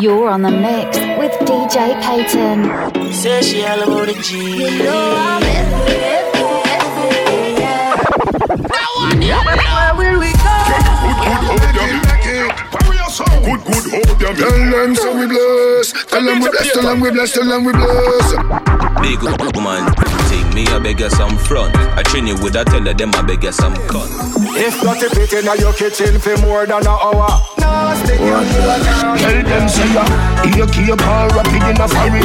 You're on the mix with DJ Payton. Say she all about the G. You know I'm Where will we go? Good, good, hold them. Tell them so we bless. Tell them we bless. Tell them we bless. Tell them we bless. Big woman, take me, I beg you some front. I train you with a tell them I beg you some cut. If not if it in your kitchen for more than an hour. No, stick your Tell them say ya. Here keep on rapping in a foreign.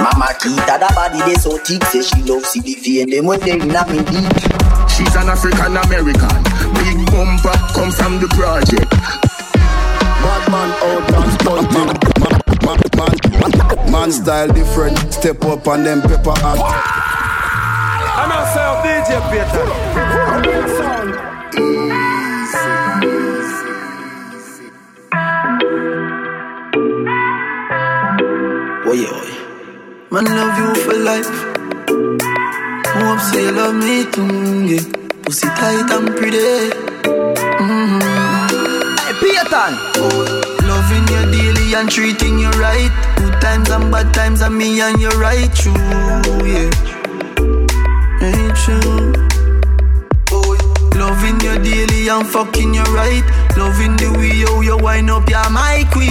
Mama Kita, that body they so thick, say she love see the V and them when they in a me deep. She's an African American. Big bumper come from the project. Bad man out and stunting. Man, man, man, man style different. Step up and then pepper up. And I say, DJ Peter. Oye, oye. Man, love you for life. Hope say you love me too, yeah. Pussy tight and pretty. Mm-hmm. Hey, Peter. Loving you daily and treating you right. Times and bad times, and me and you right true, yeah. Ain't true. Loving you daily and fucking you right. Loving the way you, you wind up, you're my queen.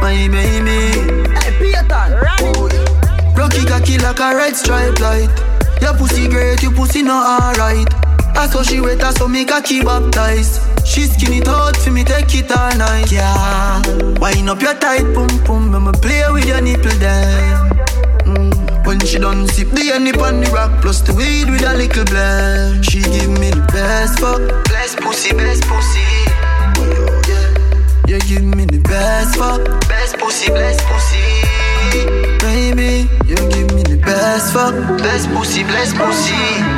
My baby. Hey, Peter. right. Rocky cocky like a red stripe light. Your pussy great, your pussy not alright. I saw she wet, I saw me cocky baptized. She skin it for me, take it all night. Yeah, wind up your tight pum pum, I'ma play with your nipple then. Mm. When she done sip the honey on the rock plus the weed with a little blend. She give me the best fuck, best pussy, best pussy. Yeah, you give me the best fuck, best pussy, best pussy. Baby, you give me the best fuck, best pussy, best pussy.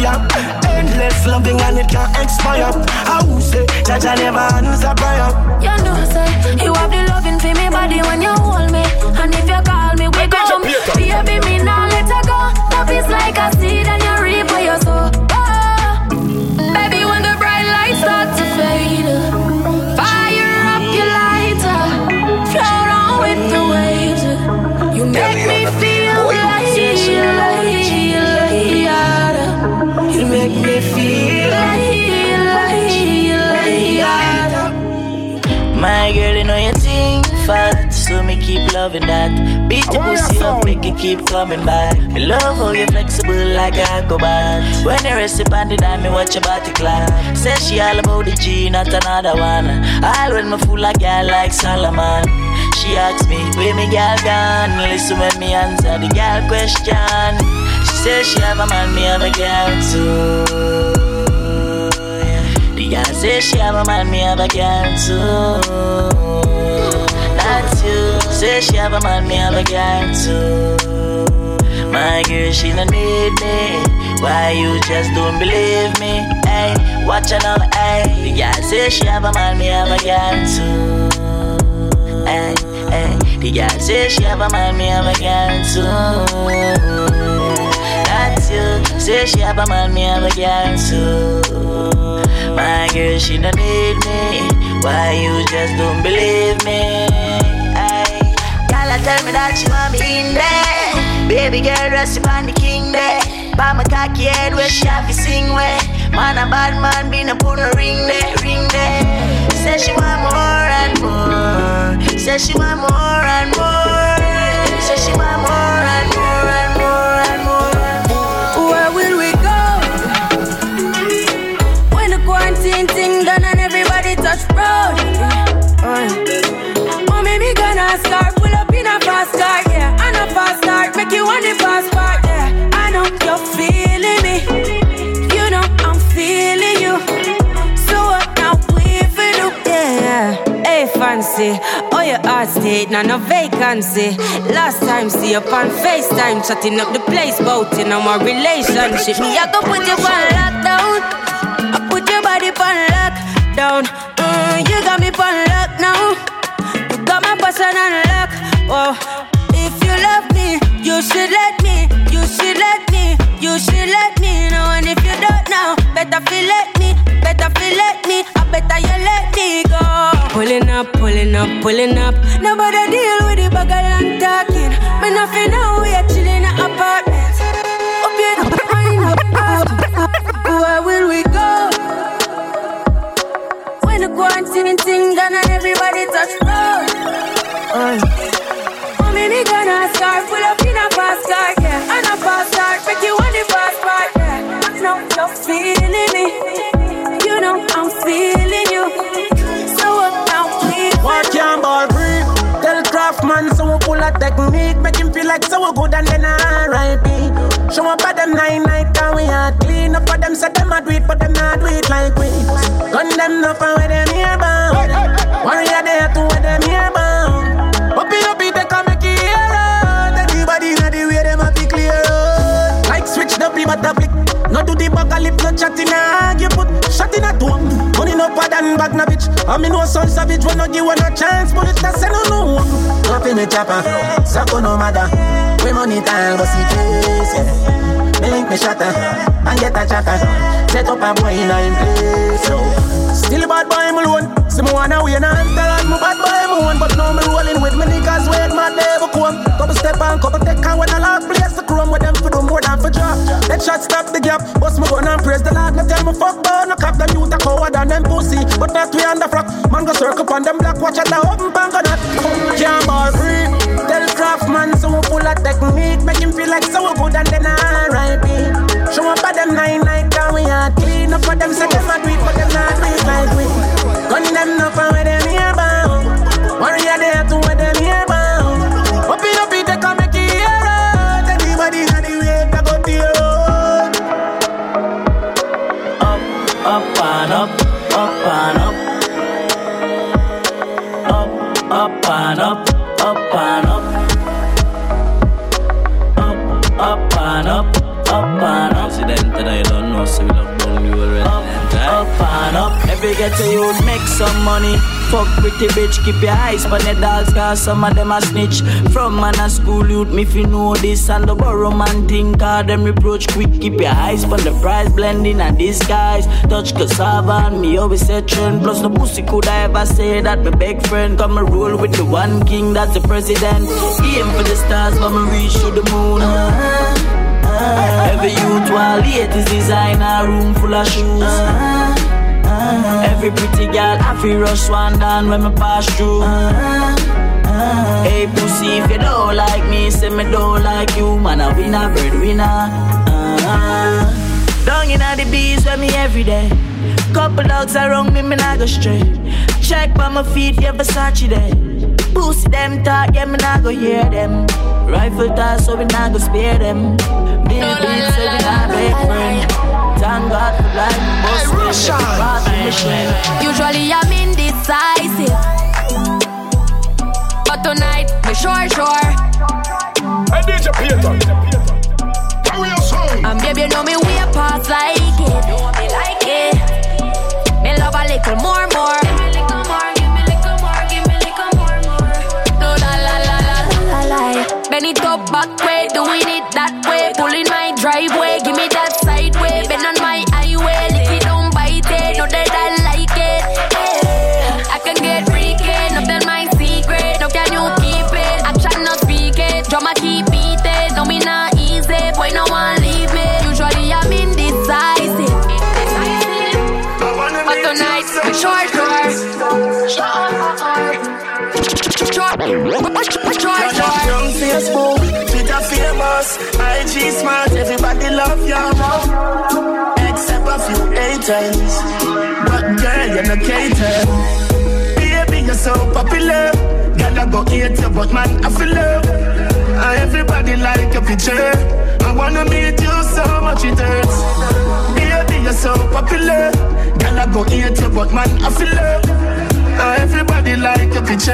Jam. Endless loving and it can't expire. I will say, I never answer prayer. You know, say you have the loving for me body when you loving that. Beat your pussy up, make it keep coming back. Me love how you're flexible like a acrobat. When you rest upon the dime, me watch your body clap. Say she all about the G, not another one. All when me fool like a girl like Solomon. She asks me, where me girl gone? Listen when me answer the girl question. She says she have a man, me have a girl too. The girl say she have a man, me have a girl too. That's you. Say she have a man, me have a girl too. My girl, she don't need me. Why you just don't believe me? Hey, watch her now, hey. The girl say she have a man, me have a girl too. Hey, hey. The girl say she have a man, me have a girl too. That's you. Say she have a man, me have a girl too. My girl, she don't need me. Why you just don't believe me? Tell me that she want me in there. Baby girl, rest upon the king there. By my cocky head, where she have to sing where. Man, a bad man, be no put no ring there, ring there. Say she want more and more. Say she want more and more. Say she want more the fast part, yeah. I know you're feeling me. You know I'm feeling you. So what now we for do, yeah. Hey, frequency. Oh, your heart state, now no vacancy. Last time, see you on FaceTime, chatting up the place, bout in our relationship. Me, I go put you on lockdown. Up, pulling up. Nobody deal with the bugger and talking. Me nothing know a technique. Make him feel like so good and then R.I.P. Show up at them nine night and we are clean up for them. Say them a do it, but them not do it like we. Gun them up and where them here bound. Warrior there to where them here bound. Up it, up it, they can make it here out. Everybody know the way them a be clear out. Like switch the be but a flick. No do the a lip, no chat in a You put shot in a dome. Pad and bag na bitch. I mean no son savage when no give one a chance. Bullet that say no no. Up in the chopper, Sako no matter. We money time, but see face, yeah. Me link me shatter and get a chatter. Set up a boy in a in place, yo. Still bad boy, me alone. See me wanna win and tell on me bad boy, me one. But now me rolling with me niggas, wait my devil come. Couple step and couple take and when I lock place the chrome with them Let shot stop the gap, bust me gun and praise the Lord. No tell me fuck burn, no cap them youth a coward and them pussy. But not we on the frock, man go circle on them black, watch out the open bang on that. Can't ball free. Tell Craftman so full of technique, make him feel like so good and then R.I.P. Show up at them nine night and we are clean up for them, say them a do but them not do like we. Gun them get a youth make some money. Fuck pretty bitch, keep your eyes on the dogs, cause some of them a snitch. From man a school youth, me you know this, and the borrow man think, cause them reproach quick. Keep your eyes on the price, blending and disguise. Touch cassava, and me always say trend. Plus, no pussy could I ever say that my big friend. Come and roll with the one king, that's the president. Aim for the stars, but me reach to the moon. Uh-huh. Uh-huh. Every youth while late is designer, room full of shoes. Uh-huh. Every pretty girl, I feel rush one down when me pass through. Hey pussy, if you don't like me, say me don't like you. Man, I win a bird winner. Uh, down in the bees with me every day. Couple dogs around me, me not go straight. Check by my feet, yeah, Versace there. Pussy them talk, yeah, me not go hear them. Rifle toss, so we not go spare them. Bill beats, so we not big friend. Thank God for life, Usually I'm indecisive, but tonight me sure sure. Hey, DJ Peter. Carry your song. And baby, you know me way past like Facebook, Twitter famous, IG smart, everybody love you. Except a few haters, but girl you're no cater. Baby you're so popular, I go hate you, but man I feel love. And uh, everybody like your picture. I wanna meet you so much it hurts. Baby you're so popular, girl I go hate you, but man I feel love. Uh, everybody like your picture.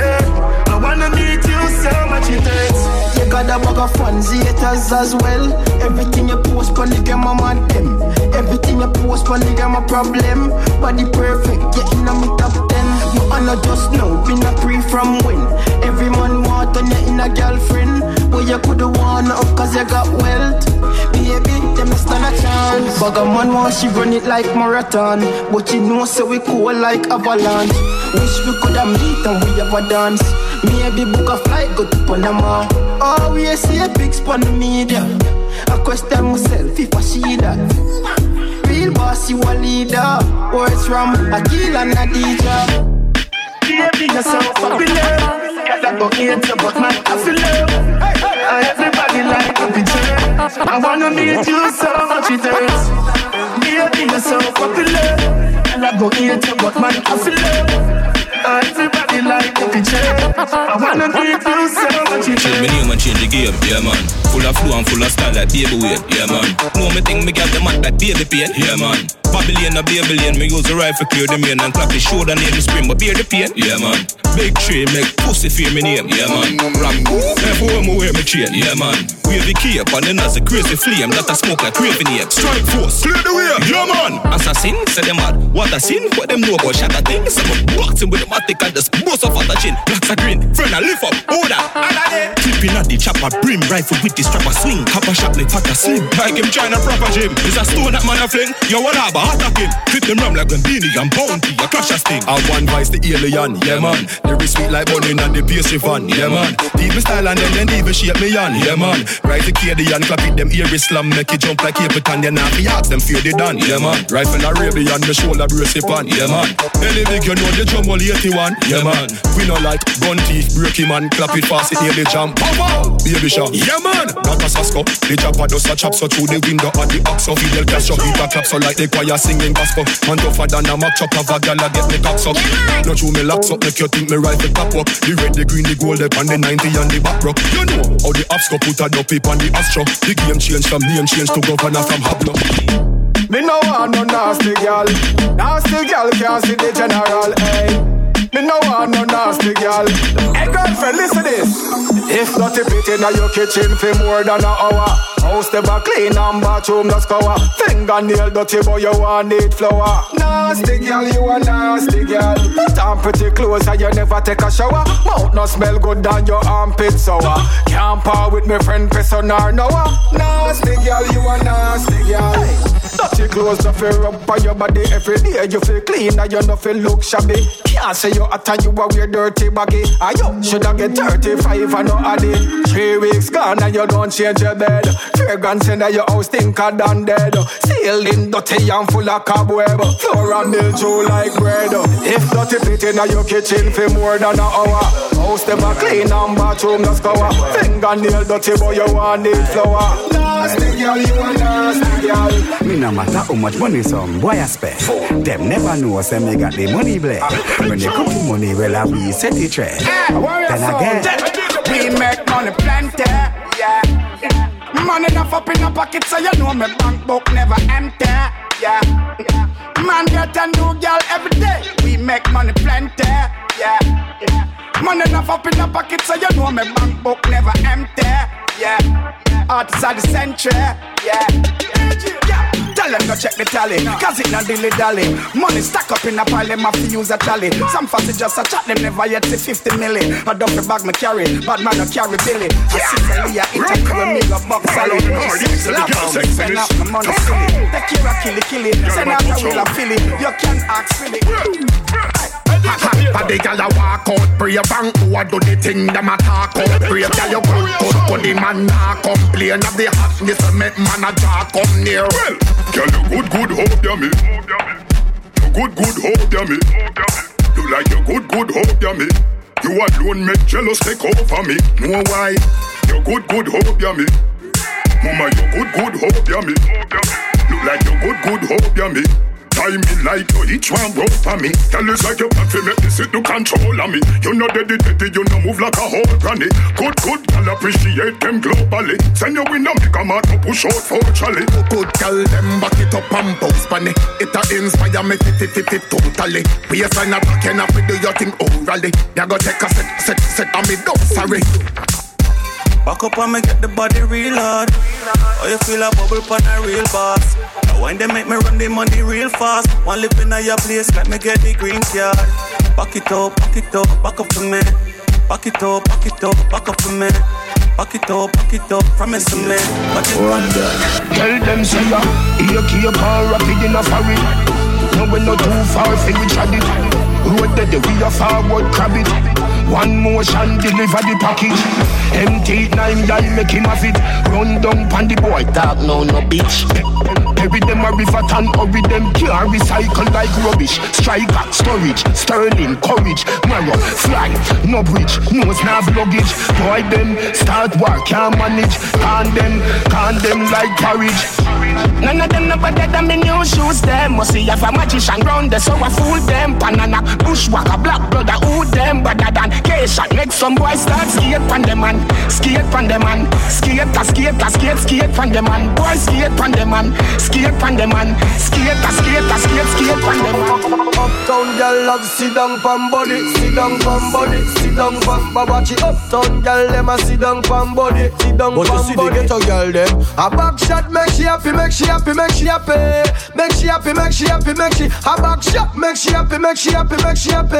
I wanna meet you so much it hurts. You got a bag of fans, haters as well. Everything you post, polygam, I'm on them. Everything you post, polygam, a problem. Body perfect, getting on my top ten. You honor just now, been a pre from when. Every man want on you in a girlfriend. But you coulda won up cause you got wealth. Baby, them a stand a chance. Bag a man want she run it like marathon. But you know, so we cool like avalanche. Wish we coulda meet and we have a dance. Maybe book a flight, go to Panama. Oh, we see a big spon the media. I question myself if I see that. Real boss, you a leader. Words from Akil and Adija. Baby, you're so popular. Cause I go hate you, but man, I feel love. Everybody like a picture. I wanna meet you so much it hurts. Baby, you're so popular. And I go hate you, but man, I feel love. Everybody like a picture. I wanna meet you so much it Change my name and change the game, yeah man. Full of flow and full of style like baby weight, yeah man. Know me think me got the man like baby pain, yeah man. Babylon a Babylon, me use the rifle clear the main and clap the shoulder name the spring, but bear the pain, yeah man. Big tree make pussy fear me name, yeah man. Rap, everywhere me wear me chain, yeah man. Wave the cape and then as a crazy flame that I smoke like craving ape. Strike force, clear the way, yeah man. Assassin, say them mad. What a sin, what them know about shatter things. I'm boxing with the matic and just bust off at the chin. Blacks are green, friend I lift up, order. Clipping at the chopper, brim rifle with the strapper swing. Copper shot me fat a slim. Like him trying a proper gym. Is a stone that man a fling. Yo, what up, attack him. Clip them ram like beanie and bounty. A crash a sting. I one vice the alien, yeah man. Lyrics sweet like bunny and the pastry fan, yeah man. Deep me style and then then even shape me on, yeah man. The KD and clap it them ear slam, make it jump like Capitan. Then I fi ask them fear they done, yeah man. Rifle Arabian, me shoulder brace it on, yeah man. Any big you know the drum all 81, yeah man. We no like gun teeth, break him and clap it fast, it near the jam. Pow baby shot, yeah man. Not a sasko, the chopper does a chop so through the window at the ox so Fidel Castro beat a clap so like the choir singing gospel. Man tougher than a mock chop of a gal get me cock up. No true me locks up, make you think me rifle top up. The red, the green, the gold, up and the 90 and the back rock. You know how the ops go put a dope on the astro. The game change from name change to governor from Hablo. Me no want no nasty girl. Nasty girl can't see the general. Hey. Me no want no nasty girl. Hey girlfriend, listen this. If not a pit in your kitchen for more than an hour, house never clean and bathroom no scour. Fingernail dirty, but you want need flour. Nasty girl, you a nasty girl. On pretty clothes and you never take a shower. Mouth no smell good than your armpit sour. Can't par with me friend person or noah. Nasty girl, you a nasty girl. Dirty clothes to feel up on your body every day. You feel clean and you no feel look shabby. Can't say you hot and you a wear dirty baggy. Are you shoulda get 35 and no addy? Three weeks gone and you don't change your bed. Fragrance in your house stinker than dead. Ceiling dirty and full of cobweb. Floor and mildew like bread. If dirty pit in your kitchen for more than an hour. House never clean and bathroom no scour. Fingernail dirty but you want need flour. Nasty girl, you a nasty girl. Me no matter how much money some boy I spend. Them never know say me got the money bled. When they come to money, well I we set the trend. Eh, then again, We make money plenty, yeah. Money enough up in the pocket, so you know my bank book never empty, yeah. Man get a new girl every day. We make money plenty, yeah. Money enough up in the pocket, so you know my bank book never empty, yeah. Artists of the century, yeah. yeah. Tell them go check the tally, cause it not dilly dally. Money stack up in a pile, them have to use a tally. Some fussy just a chat, them never yet see 50 milli. A duffy bag me carry, bad man no carry Billy. I see Celia, it a kill me go box salad. Send out my money silly. Take care of killy killy, send out a wheel of Philly. You can ask Philly. But the gal a walk out brave and who a do the thing them a talk out brave Gal you good good good the man nah complain of the hotness make man a jaw come near girl you good good hope ya me. You good good hope ya me. You like your good good hope ya me. You alone make jealous take over me. Know why? You good good hope ya me. Mama you good good hope ya me. You like your good good hope ya me by me like you each one rope for me. Tell us like you want to make me sit to control of me. You know daddy, you know move like a whole granny. Good good girl appreciate them globally. Send you in a make a man to push out for Charlie. Good girl them back it up and bounce bunny. It a inspire me fit fit fit totally. We a sign back up we do your thing orally. You go take a set set set on me don't sorry. Back up and me get the body real hard. Oh, you feel a bubble pan a real boss. Now when they make me run the money real fast. One lip in your place, let me get the green card. Back it up, back it up, back up for me. Back it up, back it up, back up for me. Back it up, back it up, promise to me. Back it Wonder. Tell them say ya, here keep on rapid in a foreign. No we not too far, fi we chat it. Road that the we a forward crab it. One motion deliver the package. Empty nine guy make him have it. Run down pan the boy talk no no bitch. Bury them a river tan hurry them can't recycle like rubbish. Striker, storage, sterling, courage, marrow, fly, no bridge, no snav luggage. Boy them start work can't manage. Can them, can them like porridge. None of them no better than me new shoes them. Must see have a magician round there so I fool them. Banana, bushwalker, black brother, who them better than K-shot. Make some boys start skate pan them man, skate pan them man, skate a skate a skate skate pan them man. Boy skate pan them man, skate pan them man, skate a skate a skate skate pan them man. Uptown girl love sit down pan body, sit down pan body, sit down pan. But uptown girl them a sit down pan body, sit down But you see the ghetto girl them. A back shot make she happy, make she happy, make she happy, make she happy, make she happy, make she. A back shot make she happy, make she happy, make she happy,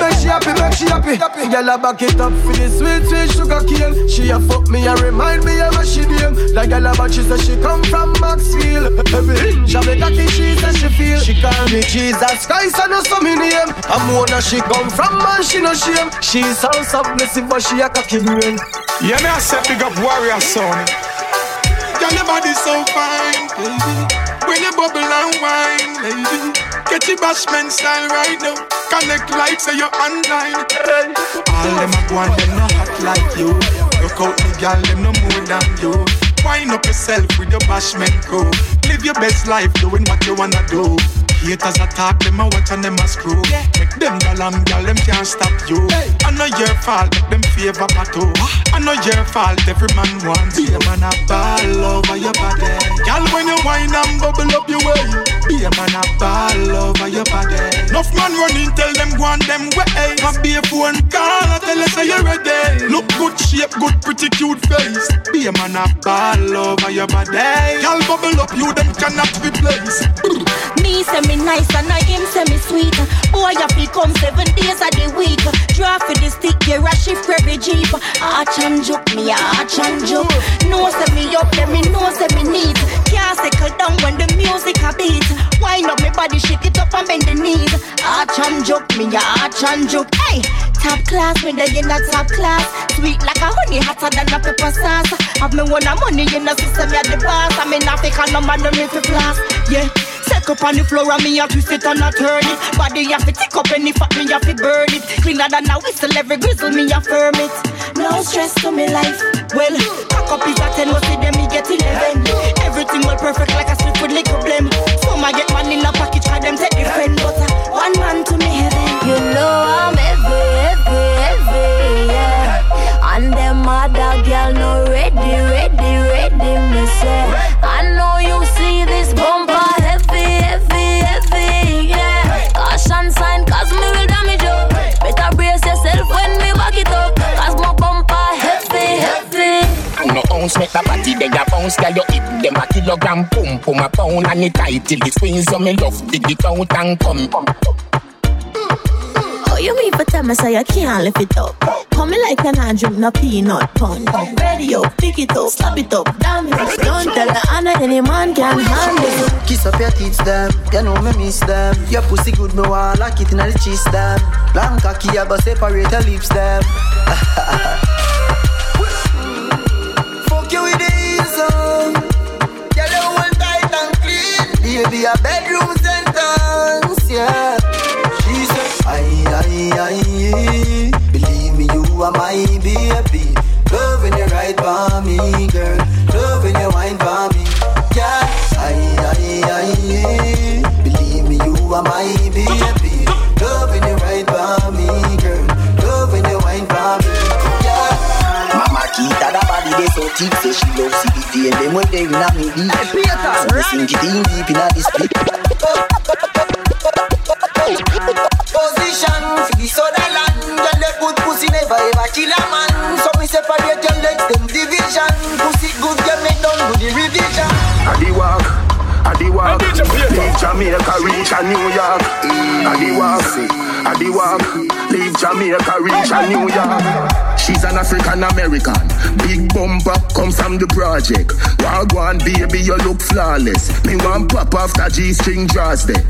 make she happy, make she happy. Girl a back it up for the sweet sweet sugar cane. She a fuck me and remind me of a she name. Like girl a back she say she come from Maxfield. Every inch of the cocky she say she feel. She call me Jesus Christ and no some me name. I'm Mona she come from man she no shame. She sound submissive but she a cocky brain. Yeah, me I say big up warrior son. Girl, your body so fine, baby. When you bubble and wine, lady. Get your bashment style right now. Connect like say you're online. All them a go and them no hot like you. Look out the girl, them no more than you. Wind up yourself with your bashment crew. Live your best life doing what you wanna do. Haters attack them a watch and them a screw. Yeah. Make them galam gal them can't stop you. I know your fault, make them favor battle. I know your fault, every man wants. Be a man a ball over your body. Gal when you wine and bubble up your way. Be a man a ball over your body. Enough man running, tell them go on them way. And be a phone call, I tell us say you ready. Look good shape, good pretty cute face. Be a man a ball over your body. Gal bubble up, you them cannot replace. Me say me nice and I him say me sweet. Boy, I feel come seven days of the week. Draw for the stick, yeah, a shift every jeep. Arch and juke me, arch and juke. No say me up, then me no say me need. Can't settle down when the music a beat. Wind up me body, shake it up and bend the knees. Arch and juke me, a arch and juke. Hey, top class, me the in a top class. Sweet like a honey, hotter than a pepper sauce. Have me one a money in the system, yeah the boss. I'm in Africa, no man, no need to class. Yeah. Take up on the floor and me a twist it and a turn it Body have to tick up any fat me have to burn it Cleaner than a whistle every grizzle me a firm it No stress to me life Well, cock up is a 10 but see them me get 11 Everything well perfect like a slip with liquor blame Some I get man in a package cause them take the friend But uh, one man to me heaven You know I'm heavy, heavy, heavy, yeah. And them other girl no ready, ready, ready, me say. No ounce make the body they a bounce. Girl you hit them a kilogram Pum pum a pound and it tight till it squeeze You me love dig it out and come. Oh, you mean for tell me so you can't lift it up? Come like an andrew, no peanut pun. Ready up, pick it up, slap it up, damn it. Don't tell the honor any man can handle it. Kiss up your teeth them, you know me miss them. Your pussy good, me want like it in the cheese them. Long cocky, I go separate your lips them. Baby, a bedroom sentence, yeah. She said, aye, aye, aye. Believe me, you are my baby. Loving you right for me, girl. Loving you wine for me, yeah. Aye, aye, aye. Believe me, tip say she love CBT and them when they in a me deep. So me sink it in deep in a this split. Position for the soda land, girl they put pussy never ever kill a man. So me separate your legs them division. Pussy good, girl me done do the revision. I the walk, I the walk. Leave Jamaica, reach a New York. I the walk, I the walk. Leave Jamaica, reach a New York. She's an African American. Big bumper comes from the project. Wagwan baby, you look flawless. Me want pop after G string draws there.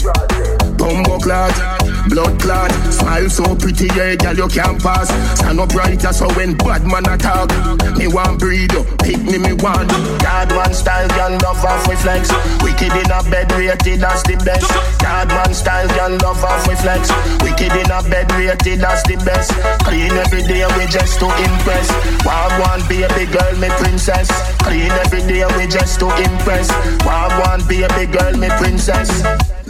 Bumbo clot, blood clot. Smile so pretty, yeah, girl, you can't pass. Stand up brighter so when bad man attack. Me want breed pick me, me want. God man style, girl, love off we flex. Wicked in a bed, rated as the best. God man style, girl, love off we flex. Wicked in a bed, rated as the best. Clean every day, we just to impress. a big girl, me princess. Clean every day, we just to impress. a big girl, me princess.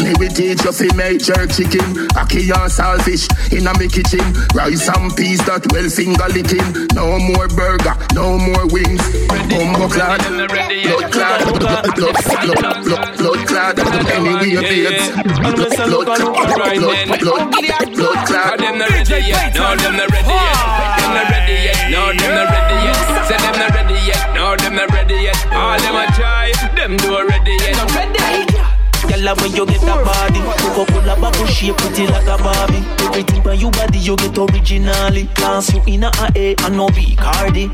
Me we teach you fi make jerk chicken, ackee and saltfish in a me kitchen. Rice and peas that well finger licking. No more burger, no more wings. Bumbo clad, blood clad, blood, blood, blood, blood, blood clad. Anyway, babes, blood, blood, blood, blood, blood clad. Them not ready yet, no, them not ready yet. Them not ready yet, no, them not ready yet. Say them not ready yet, no, them not ready yet. All them a try, them do ready yet. Girl, when you get that body, Coca-Cola bubble shape, pretty like a Barbie. Everything by you body, you get originally. Dance you in a A and no B Cardi.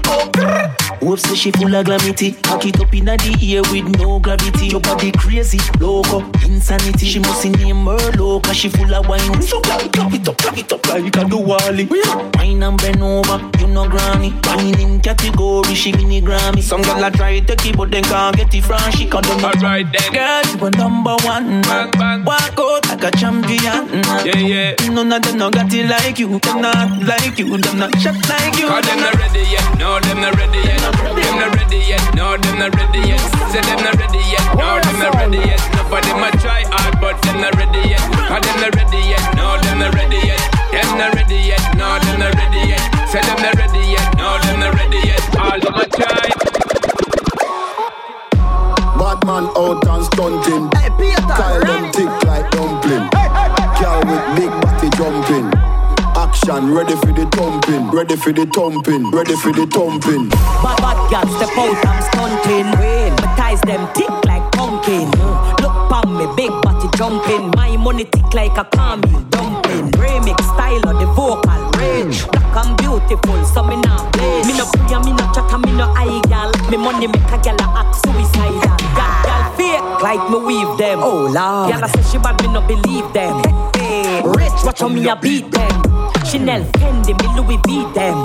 Whoop say she full of glamity. Cock it up in the air with no gravity. Your body crazy, loco, insanity. She must name her low, cause she full of wine. So clap it, clap it up, clap it up like a Duwali. Wine and bend over, you know granny. Wine in category, she the Grammy. Some girl a try to keep, but then can't get it from she can't do Alright then. Girl, you a number one. Bang, bang. Walk out like a champion. Yeah, yeah. None of them no got it like you. Them not like you. Them not shot like you. Cause them not ready yet, no, them not ready yet. Them not ready yet, no, them not ready yet. Say them not ready yet, no, them not ready yet. None of them a try hard, but them not ready yet. Cause them not ready yet, no, them not ready yet. Them not ready yet, no, them not ready yet. Say them not ready ready for the thumping, ready for the thumping. Bad bad girl step out, I'm stunting. My ties them thick like pumpkin. Look pon me, big body jumping. My money thick like a caramel dumpling. Remix style of the vocal range. Black and beautiful, so me not blaze. Me no pray, me no chat, me no eye gal. Me money make a gal me weave them. Oh lord, gal a say she bad, me no believe them. Hey, rich, watch how me a beat them. Chanel, Fendi, me Louis V them.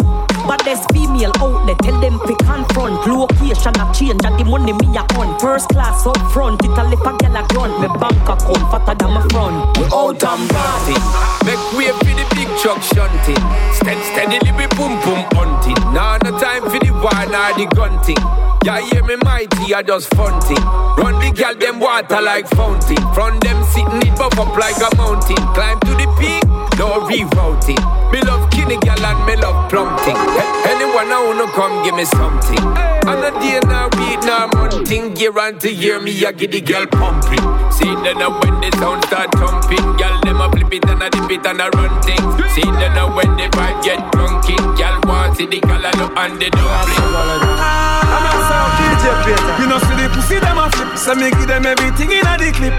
But there's female out there, tell them pick to confront. Location a change, and the money me a on. First class up front, it a lip a gal a grunt. Me bank account fatter than my front. We out and party. Make way for the big truck shunting. Steady, steadily we boom boom hunting. Now no time for the war nor the gun thing. Yeah, hear me mighty, I just fun thing. Run the gal them water like fountain. From them sitting it buff up like a mountain. Climb to the peak, no rerouting. Me love kinny gal and me love plumping. A- anyone I wanna come give me something. And a day now week now monthing. Guarantee hear me, I get the girl pumping. See then when the sound start thumping, gal them a flip it and a dip it and a run things. See then when the vibe get drunken, gal want see the color look and the dumpling. I'm a sound ah. DJ Peter. You know, see the pussy them a flip. So me give them everything in a the clip.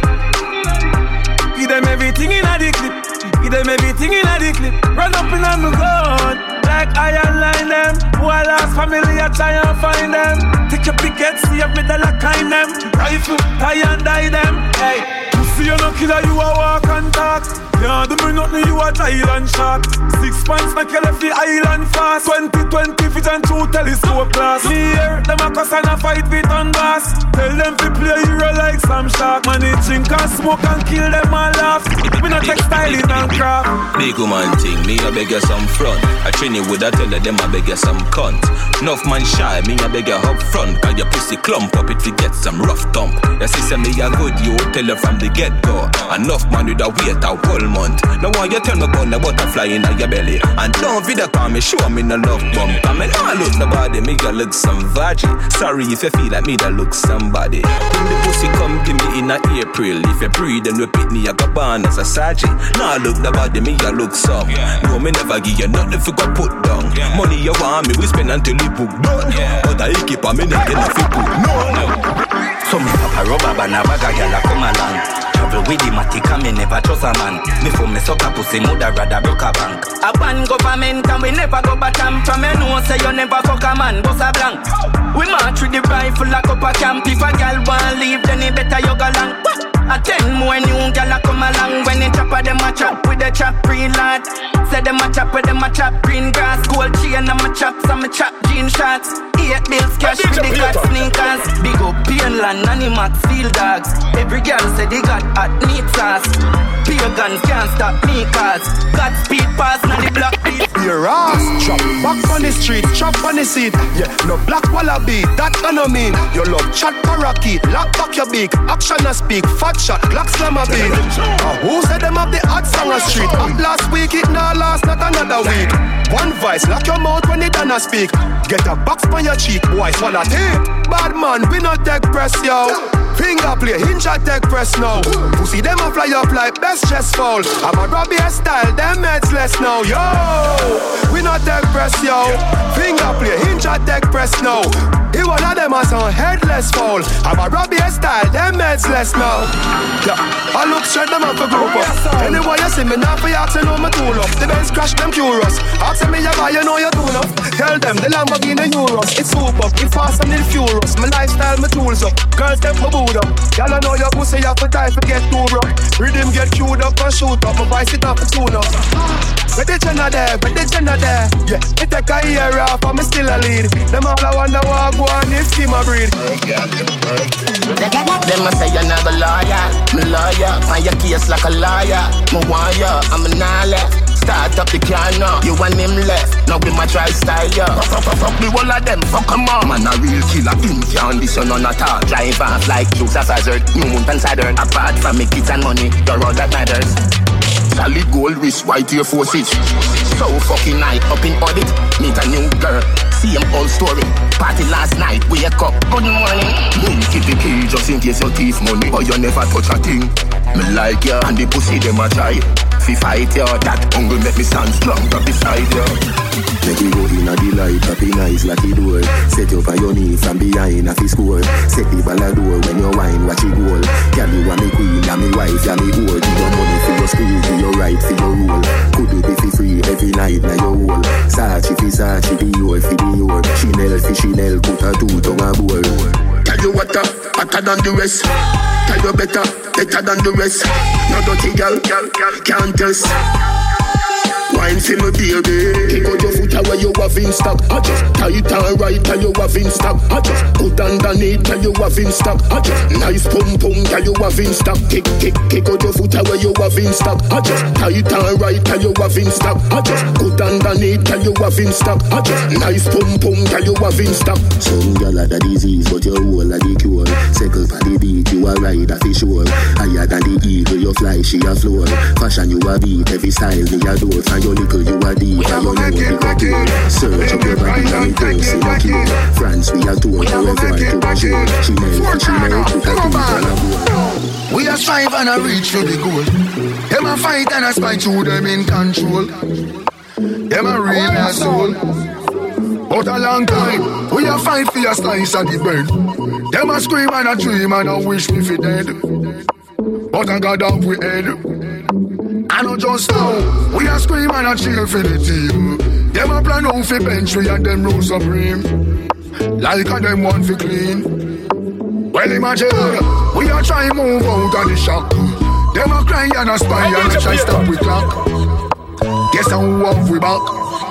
Give them everything in a the clip. Them everything in a the clip. Run up in on the gun. Like iron line them. Who I lost family, I try and find them. Take your pickets, see if me dollar kind them. Rifle, tie and die them. Hey. Pussy, you no killer, you a walk and talk. Yeah, do me nothing, you a Thailand shark. Six pants, make you left the island fast. 2020 vision through telescope glass. Here, them a cuss and a fight with on gas. Tell them to play hero like some shark. Man, they drink and smoke and kill them and laugh. Me not textiling and craft. Big woman thing, me a beg you some front. I train you with a tell them I beg you some cunt. Enough man shy, me a beg you up front. Cause your pussy clump up if you get some rough thump. Your sister me a good, you tell her from the get go. Enough man with a weight, a whole month. Now why you tell me about the butterfly in your belly? And don't video call me, show me no love bump. I mean, I look nobody, me you look some virgin. Sorry if you feel like me that look somebody. When the pussy come give me in a April, if you breathe then repeat me, I got born as a sergeant. Now I look nobody, me you look some. No, me never give you nothing for go put down. Money you want me, we spend until you book done. But I keep a minute, you know, put no. Some papa rubber band a bag a a come along travel with the matic and me never trust a man. Me for me suck a pussy, mother rather broke a bank. A one government and we never go batam. From me know say you never fuck a man, boss a blank. We march with the rifle like up a camp. If a gal want leave, then it better you go long. A ten more new gal a come along when it chop a them a chop with the chop green lad. Say them a chop with them a chop green grass, gold chain and my chop some chop jean shots. Eight bills cash with the got sneakers. Big up Painland, Animax, Field Dogs. Every girl say they got hot meat sauce. Pagans can't stop me cause God speed pass now the block beat. Your ass chop back on the street, chop on the seat. Yeah, no black wallaby, that I know mean. Your love chat parakeet, lock back your beak, action a speak, fat shot, Glock slam beat. Uh, who said them have the hot song a street? Up last week, it now last, not another week. One voice, lock your mouth when it done a speak. Get a box on your cheek, boy, swallow tape. Bad man, we not take press, yo. Finger play, hinge at take press now. Pussy them a fly up like best chest fall. I'm a Robbie style, them heads less now, yo. We not take press, yo. Finger play, hinge at take press now. He one of them a some headless fall. I'm a Robbie style, them heads less now. Yeah, I look straight them up a group up. Anyway you see me now for ask you know me tool up. The Benz crash them curious. Ask me you buy you know you do enough. Tell them the Lamborghini Euros. It's super, it fast and it furious. My lifestyle, my tools up. Girls them my boot up. Y'all know your pussy have to die for get too rough. Rhythm get queued up and shoot up. My voice it up and tune up. Ah, where the Jenna there, where the Jenna there. Yeah, me take a year off and me still a lead. Them all I wonder what go on if a breed. Them a say you're not a liar, me lawyer. Find your case like a liar. Me ya, I'm a nala. Start up the car now, you and him left. Now we my try style ya. Fuck, fuck, fuck, the whole of them, fuck 'em all. Man a real killer, him can't listen on at all. Drive off like jokes as hazard, new moon and southern. Apart from me kids and money, you're all that matters. Solid gold wrist, white Air Forces. So fucking high up in orbit. Meet a new girl, same old story. Party last night, wake up, good morning. Boom, keep the key just in case you thief money, but you never touch a thing. Me like ya, and the pussy them a try. Fi fight ya, that hunger make me stand strong up beside ya. Make you go in a delight, happy nice like it door. Set you on your knees from behind a fi score. Set the ball a door when you wine, watch it goal. Girl, you a me queen, a me wife, a me whore. Give your money for your school, for your right, for your rule. Could you be fi free every night na your hole? Sachi fi Sachi, the your fi the your. Chanel fi Chanel, put a two tongue a bowl. Tell you what, uh, hotter than the rest. Tell you better, better than the rest. No dirty girl, girl, girl, can't test. Wine for me baby. Kick out your foot away you have in stock. I just tight and right and you have in stock. I just put underneath and you have in stock. I just nice pum pum and you have in stock. Kick, kick, kick out your foot away you have in stock. I just tight and right and you have in stock. I just put underneath and you have in stock. I just nice pum pum and you have in stock. Some gyal a disease, but your whole a the cure. Circle for the beat, you a ride a fish sure. Higher than the eagle, you fly, she a floor. Fashion you a beat, every style me a do. From your little you a deep, and you know we you. Search up your body and it goes in a cure. France we a tour, to avoid to a shore. She melt, she melt, put a teeth on a board. We a strive and a reach for the goal. Them a fight and a spite through them in control. Them a real asshole. But a long time, we a fight for a slice of the bread. Them a scream and a dream and a wish me fi dead. But I got up we head. I know just now, we a scream and a cheer for the team. Them a plan out fi bench we and them rule supreme. Like a them want fi clean. Well imagine, we a try move out of the shock. Them a cry and a spy and a try stop we clock. Guess how we back?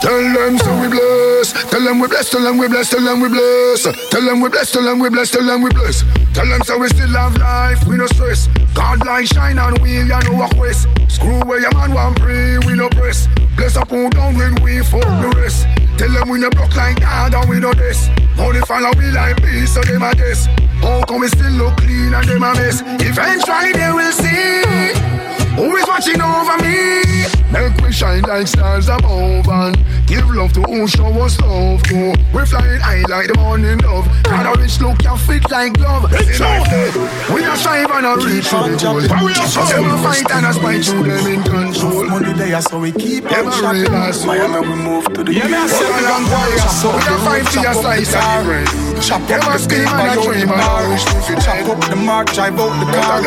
Tell them so we bless. Tell them we bless. Tell them we bless. Tell them we bless. Tell them we bless. Tell them we bless. Tell them we bless. Tell them so we still have life. We no stress. God light shine on we ya no walk west. Screw where your man want pray. We no press. Bless up pull down when we fuck the rest. Tell them we no block like God and we no this. Money follow we like peace so them a guess. How come we still look clean and them a mess? Eventually they will see. Who is watching over me? Make we shine like stars above and give love to who show us love to. We flying high like the morning dove. Got a rich look, you fit like glove. We are strive and a reach for the goal. Them a fight and a spite through them in control. Money there, so we keep them on shot. Miami, we move to the yeah, me a say we don't warrior, so we don't fight for your slice of the bread. Chop up the scheme and a dream and a wish to fit. Chop up the mark, drive out the car.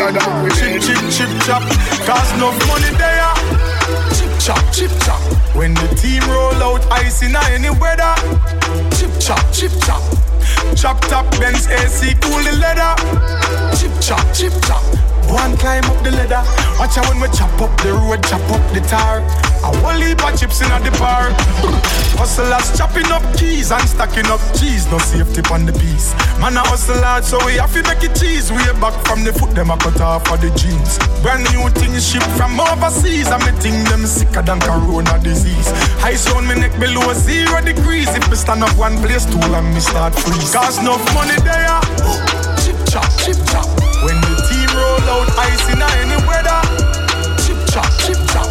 Chip, chip, chip, chop. Cause no money there. Chip, chop, chip, chop. When the team roll out, ice in any weather. Chip, chop, chip, chop. Chop top Benz AC, cool the leather. Chip, chop, chip, chop. One climb up the ladder. Watch out when we chop up the road, chop up the tar. A whole heap of chips in the bar. Hustlers chopping up keys and stacking up cheese. No safety on the piece. Man, a hustle hard, so we have to make it cheese. Way back from the foot, them a cut off of the jeans. Brand new things shipped from overseas. And me think them sicker than corona disease. Ice on me neck below zero degrees. If me stand up one place too long, me start freeze. Cause no money there. Chip chop, chip chop. When roll out, ice in any weather. Chip chop, chip chop.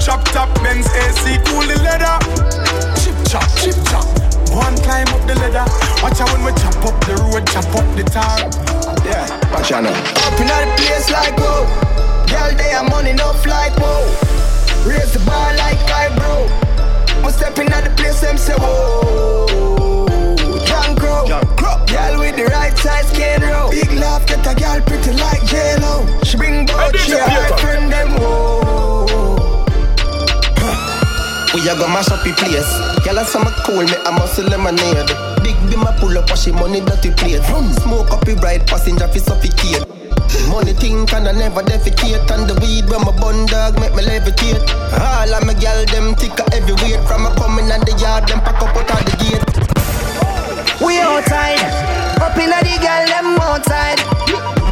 Chop top Benz AC, cool the leather. Chip chop, chip chop. One climb up the ladder. Watch out when we chop up the road, chop up the tar. Yeah, watch out now. Up in the place like whoa. Girl, they are money, no flight, whoa. Raise the bar like I bro. I'm stepping at the place, them say whoa. We a go mash up the place. Girl, I some cool, me a muscle lemonade. Big beam a pull up, wash money dirty plate. Smoke up ride, passenger fi suffocate. Money think and I never defecate And the weed when my bun dog make me levitate All of my gal them thicker every weight From a coming and the yard them pack up out of the gate We outside, up in the girl them outside.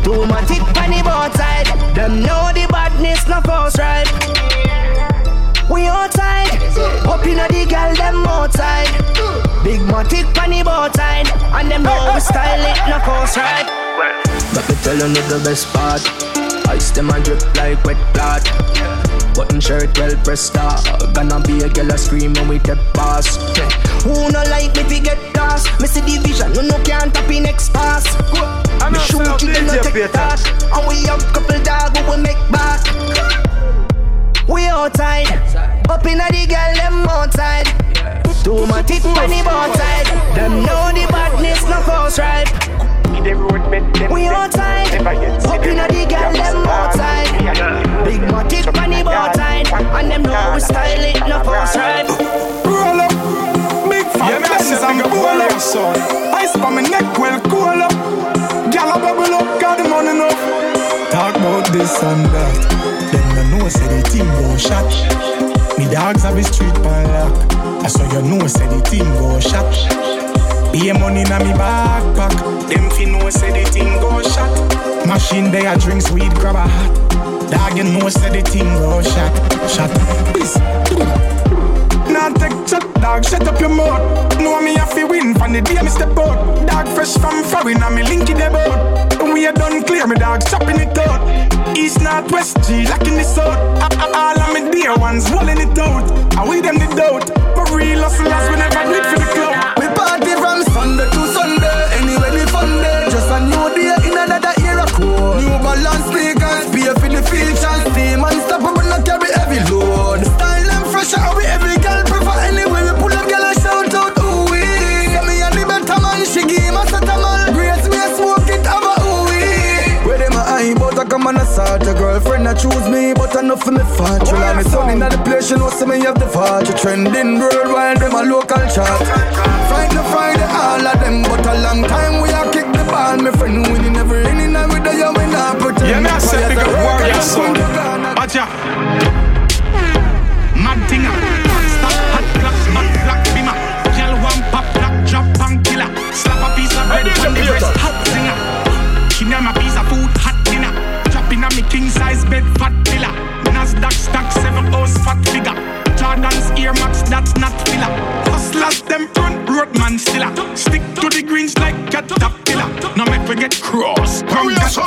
Too much tick on the boat side. Them know the badness no force right. We outside, up in the girl them outside. Big matic on the boat side, and them know we style it no force right. But me tell you the best part Ice them and drip like wet clot Button shirt well pressed up Gonna be a girl a scream when we take pass Who no like me fi get gas? Me see division, no no can't tap in next pass. Me shoot you, them no take that. And we have couple dog who we make back. We outside, up in the girl them outside. Too much tick on the boat side. Them know the badness no force right. We outside, up in the girl them outside. Big matic on the boat side, and them know we style it no force right. Roll up, big fat Benz and pull up. Ice on my neck well cool up. Gyal a bubble up, got the money enough. Talk about this and that. Know say the team go shot. Me dogs have a street pan lock. I saw you know say the team go shot. Pay money na me backpack. Them fi know say the thing go shot. Machine there drinks weed grab a hat. Dog you know say the thing go shot. Shot. Nah take chat, dog, shut up your mouth. Know me have to win from the day me step out. Dog fresh from foreign and me link in the boat. We are done clear, me dog chopping it out. North, west, G, locking. A- a- All of me dear ones rolling it out. I we them the doubt. For real hustlers, we never do choose me, but I know for me fortune And me son in the place, she know see me have the fortune Trending worldwide, them a local chart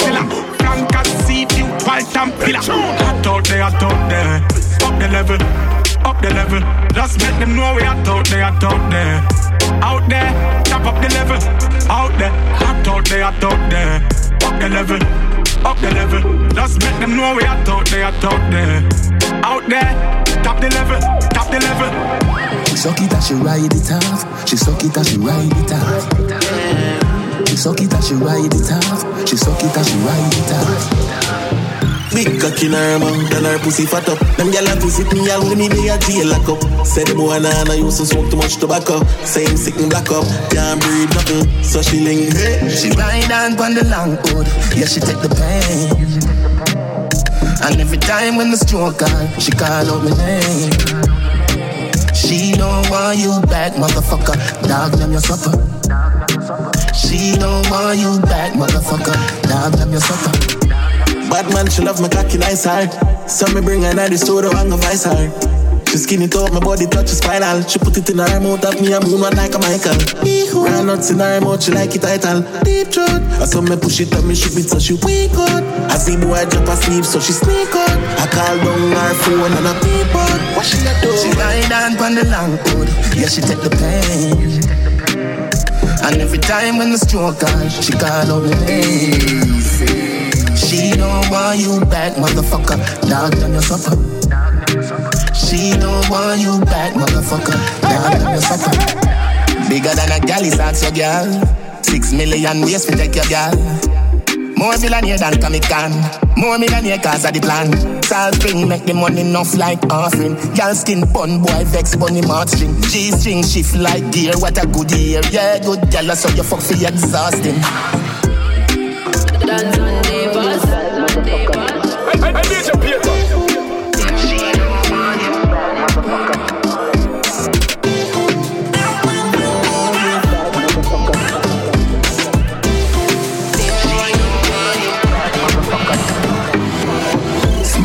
Godzilla. Frank seed you, Walter champion. Hot out there, hot out there. Up the level, up the level. Just make them know we hot out there, hot out there. Out there, top up the level. Out there, hot out there, hot out there. Up the level, up the level. Just make them know we hot out there, hot out there. Out there, top the level, top the level. She suck it and she ride it off. She suck it and she ride it off. She suck it and she ride it off. She suck it and she ride it off. Big cock in her mouth and her pussy fat up. Them gyal a visit me all when me dey a jail lock up. Say the boy nah nah used to smoke too much tobacco. Same sick and black up, can't breathe nothing. So she link hey. She ride on pon the long hood, yeah she take the pain. And every time when the stroke on, she call out my name. She don't want you back, motherfucker. Dog them your supper. She don't want you back, motherfucker. Dog them your supper. Bad man, she love my cocky nice hard. So me bring her to the studio and go vice her. She skin it up, my body touch spinal. She put it in her mouth, at me a moon one like a Michael. Ran nuts in her mouth, she like it title. Deep throat. I saw me push it up, me shoot it so she wake up. I see boy drop asleep, so she sneak out. I call down her phone and I peep out. What she a do? She ride on the long hood, yeah she take the pain. And every time when the stroke on, she call out my name. She don't want you back, motherfucker. Dog done your supper. She don't want you back, motherfucker. Dog done your supper. Bigger than a gal is your girl. Six million ways to take your girl. More millionaire than Comic-Con. More millionaire cause of the plan. Salt spring make the money enough like offering. Girl skin bun boy vex bunny mark string. G string shift like gear. What a good year. Yeah, good gal so you fuck for exhausting. Dance on Davis. Hey, hey, DJ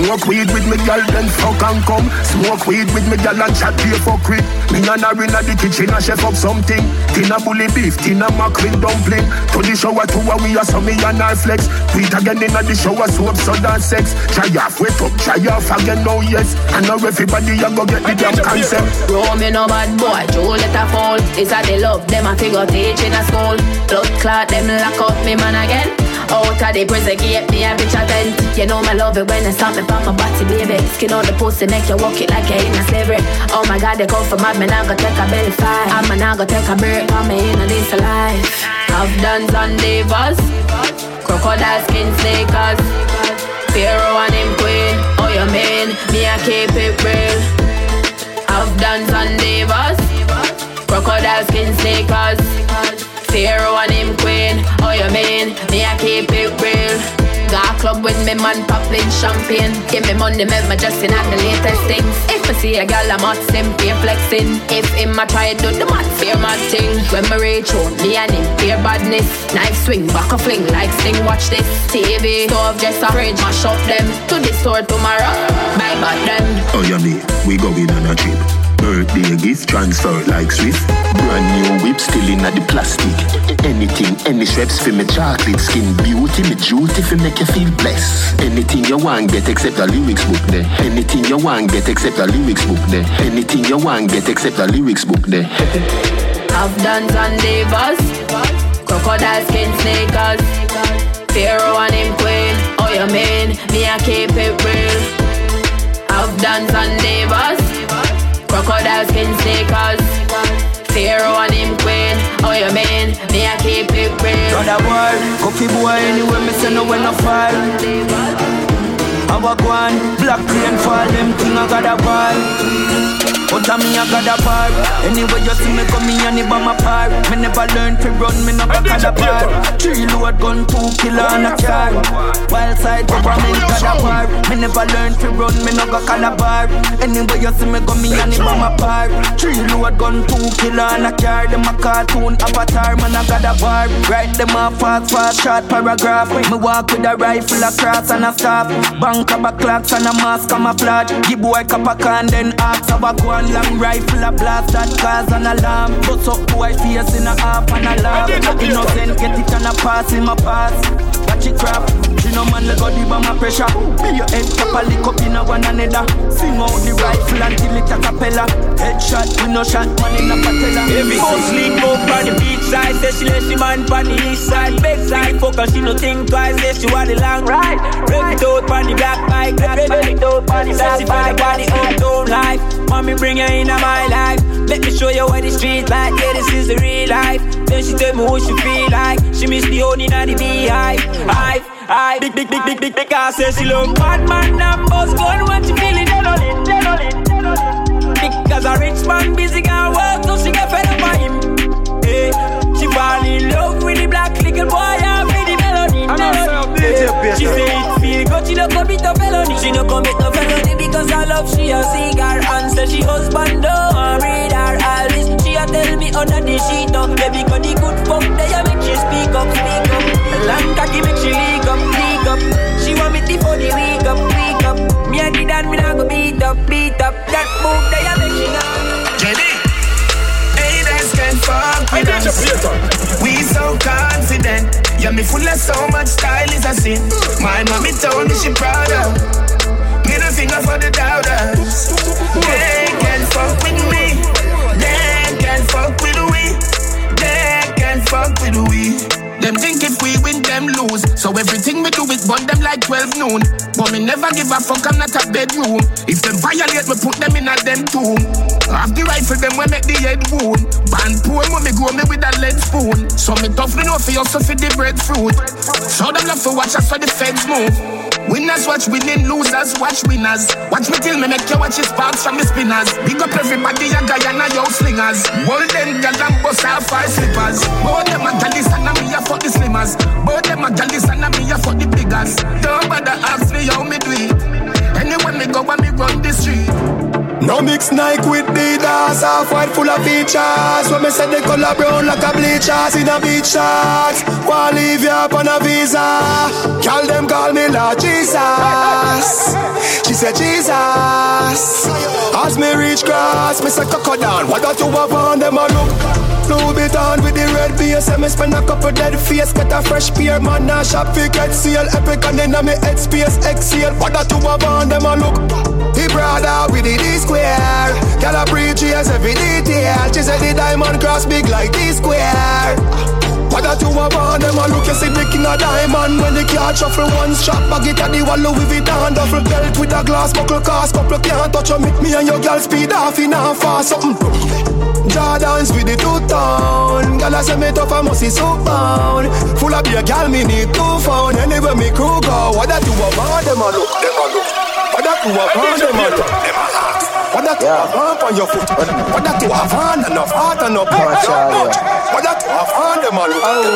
Smoke weed with me gal, then fuck and come. Smoke weed with me gal and chat here for quick. Me and her inna the kitchen and chef up something. Tina bully beef, tina mackerel dumpling. To the shower two a we a so me and her flex. It again inna the shower soap, so and sex. Try off, wait up, try off again, no yes. I know everybody a go get the damn concept. Bro, me no bad boy, Joe let her fall. It's a they love, them a figure teach in a school. Blood clot, them lock up me man again. Out of the prison gate, me a bitch a tent. You know me love it when they stop me from my body, baby. Skin on the pussy, make you walk it like you're in a slavery. Oh my God, they come from mad, me now go take a belly fight. I'm now go take a break, I'm in a this life. I've dance on divas, crocodile skin sneakers. Pharaoh and him queen, oh you mean, me a keep it real. I've dance on divas, crocodile skin sneakers. Pharaoh and him queen, oh you mean, me a keep it real. Got a club with me man popping champagne. Give me money, make me in at the latest things. If I see a girl, I'm out simply flexing. If him a try do the mad fear mad thing. When me reach home, me and him fear badness. Knife swing, back a fling like sting. Watch this TV, stove, just a fridge, mash up them. To the store tomorrow, buy back them. Oh yeah, me, we going on a trip. Birthday gift transfer like Swift. Brand new whip still in the plastic. Anything, any straps for me chocolate skin beauty, me duty for make you feel blessed. Anything you want get except the lyrics book there. Anything you want get except the lyrics book there. Anything you want get except the lyrics book there. I've dance and divas, crocodile skin sneakers. Pharaoh and him queen, oh you mean, me a keep it real. I've dance and divas, crocodile skin sneakers. Pharaoh and him queen, oh you mean, me I keep it real. Brother boy, coffee boy anyway, me say no when I fall. I walk one, black rain fall, them king I got a ball. But of me I got a bar Anyway you see me come me and by my par. Me never learn to run, me never got a bar Three load gun, two killer and a car. Wild side government got a bar Me never learn to run, me never got a bar. Anyway you see me come me and by my par. Three load gun, two killer and a car. Them a cartoon avatar, man I got a bar. Write them off fast, fast, short paragraph. Me walk with a rifle, a cross and a staff. Bank of a clocks and a mask camouflage. Give boy cap a can then ask about go one long rifle a blast that cause an alarm. Bust up boy face in a half and alarm. Innocent get it and a pass in my pass. watch it crap. She no man let go the my pressure. Be your head cap a lick up in a one another. Sing out the rifle until it a capella. Headshot, we no shot, man in a patella. Every so sleep up on the beach side, say she let she man on the east side. Big side, focus, she no think twice, say she want the long ride. Rev it out on the black bike, rev it out on the black bike. Say she feel the body life. Mommy bring her in my life. Let me show you what the street like. Yeah, this is the real life. Then she tell me what she feel like. She miss the honey in the beehive. Hive, hive. Big, big, big, big, big, big. I say she love bad man numbers. Gun when she feel it. Dead on it, dead on it, dead on it. Because a rich man busy got work, so she get fed up by him. Hey, she fall in love with the black little boy. I with the melody. melody. She say it feel good. She no commit no felony. She no commit no felony because I love she a cigar and say she husband don't read her all this. She a tell me under the sheet up, baby, cause the good fuck they a make she speak up, speak up. Long cocky make she leak up, leak up. She want me to for the week up, week up. Me a did that, me nah go beat up, beat up. That move they a make she know. Jenny. Haters can fuck with. We so confident. Yeah, me full of so much style is a sin. My mommy told me she proud of. Middle finger for the doubters. They can fuck with me. They can fuck with we. They can fuck with we. Them think if we win, them lose. So everything we do is burn them like 12 noon. But me never give a fuck, I'm not a bedroom. If them violate, we put them in a them tomb. Have the rifle, them we make the head wound. Band poor, me grow me with a lead spoon. So me tough, me know for you, so for the breadfruit. Show them love for watch us for the feds move. Winners watch winning, losers watch winners. Watch me till me make you watch his sparks from the spinners. Big up everybody, a Guyana, yo slingers. Golden gal and bust off five slippers. Both them a gallus and a me a fuck the slimmers. Both them a gallus and a me a fuck the biggers. Don't bother ask me how me do it. Anywhere me go, when me run the street. No mix Nike with Adidas Half white full of features. When me say the color brown like a bleachers In a beach shorts. Wanna leave you up on a visa? Call them call me Lord Jesus. She said Jesus. As me reach grass Me say cocoa down. What got you up on them a look Louis Vuitton with the red base And me spend a couple dead face. Get a fresh pair Man. A shop fi get seal. Epic and then a me head space exhale. What got you up on them a look. He brother with the D square. A yes every detail. She said the diamond cross big like D square see king of diamond. When the car shuffle one strap bag it at the wall Louis Vuitton. Duffel belt with a glass buckle cast. Couple can't touch you Me. Me and your girl speed off in a fast. Something Jordans with the two tone. Girl I say me tough I must see so bound Full of beer girl me need two phone. Anywhere me crew go What that you a want them a look Them a look. What that you a want them a look. Them a What that you a want on your foot What that you a want enough heart enough What that you a want them a look oh.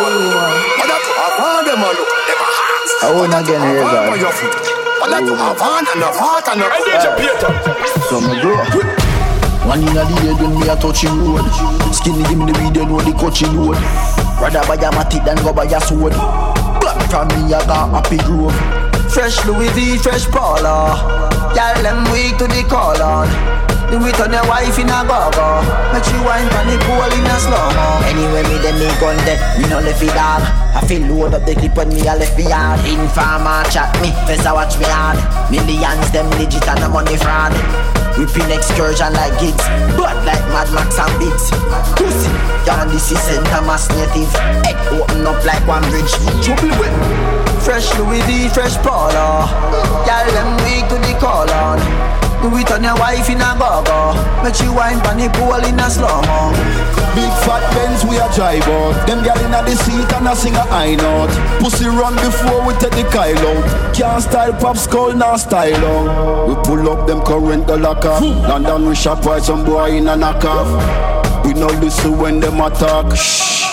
What that you a want them a look Them a I won't again hear What that. your foot What that you a want enough heart enough So me go. One inna the head when me a touching road. Skinny give me the weed, you know the coaching load. Rather buy a matic than go buy a sword. Black from me I got happy grove. Fresh Louis V, fresh Paula. Y'all them weak to the call on. Do it on your wife in a go-go Make she wine pan the pool in a slow-mo Anyway, me dem me gun dead, me no left it dog. I feel load up the clip when me a left me yard. Informer chat me, face Fessa watch me hard. Millions them legit and the money fraud. Whipping excursion like gigs, blood like Mad Max and Biggs. Pussy, y'all this is St. Thomas native. Head open up like one bridge. Trouble with. Fresh Louis V, fresh Paula Y'all them weak to the call on Do it on your wife in a go-go Make she wine pan the pool in a slow-mo Big fat Benz we a drive out. Them gal inna the seat and a sing a high note. Pussy run before we take the Kyle. Can't style pop skull now style out. We pull up them current the lock off. London we shop while some boy in a knock off. We no listen when them attack.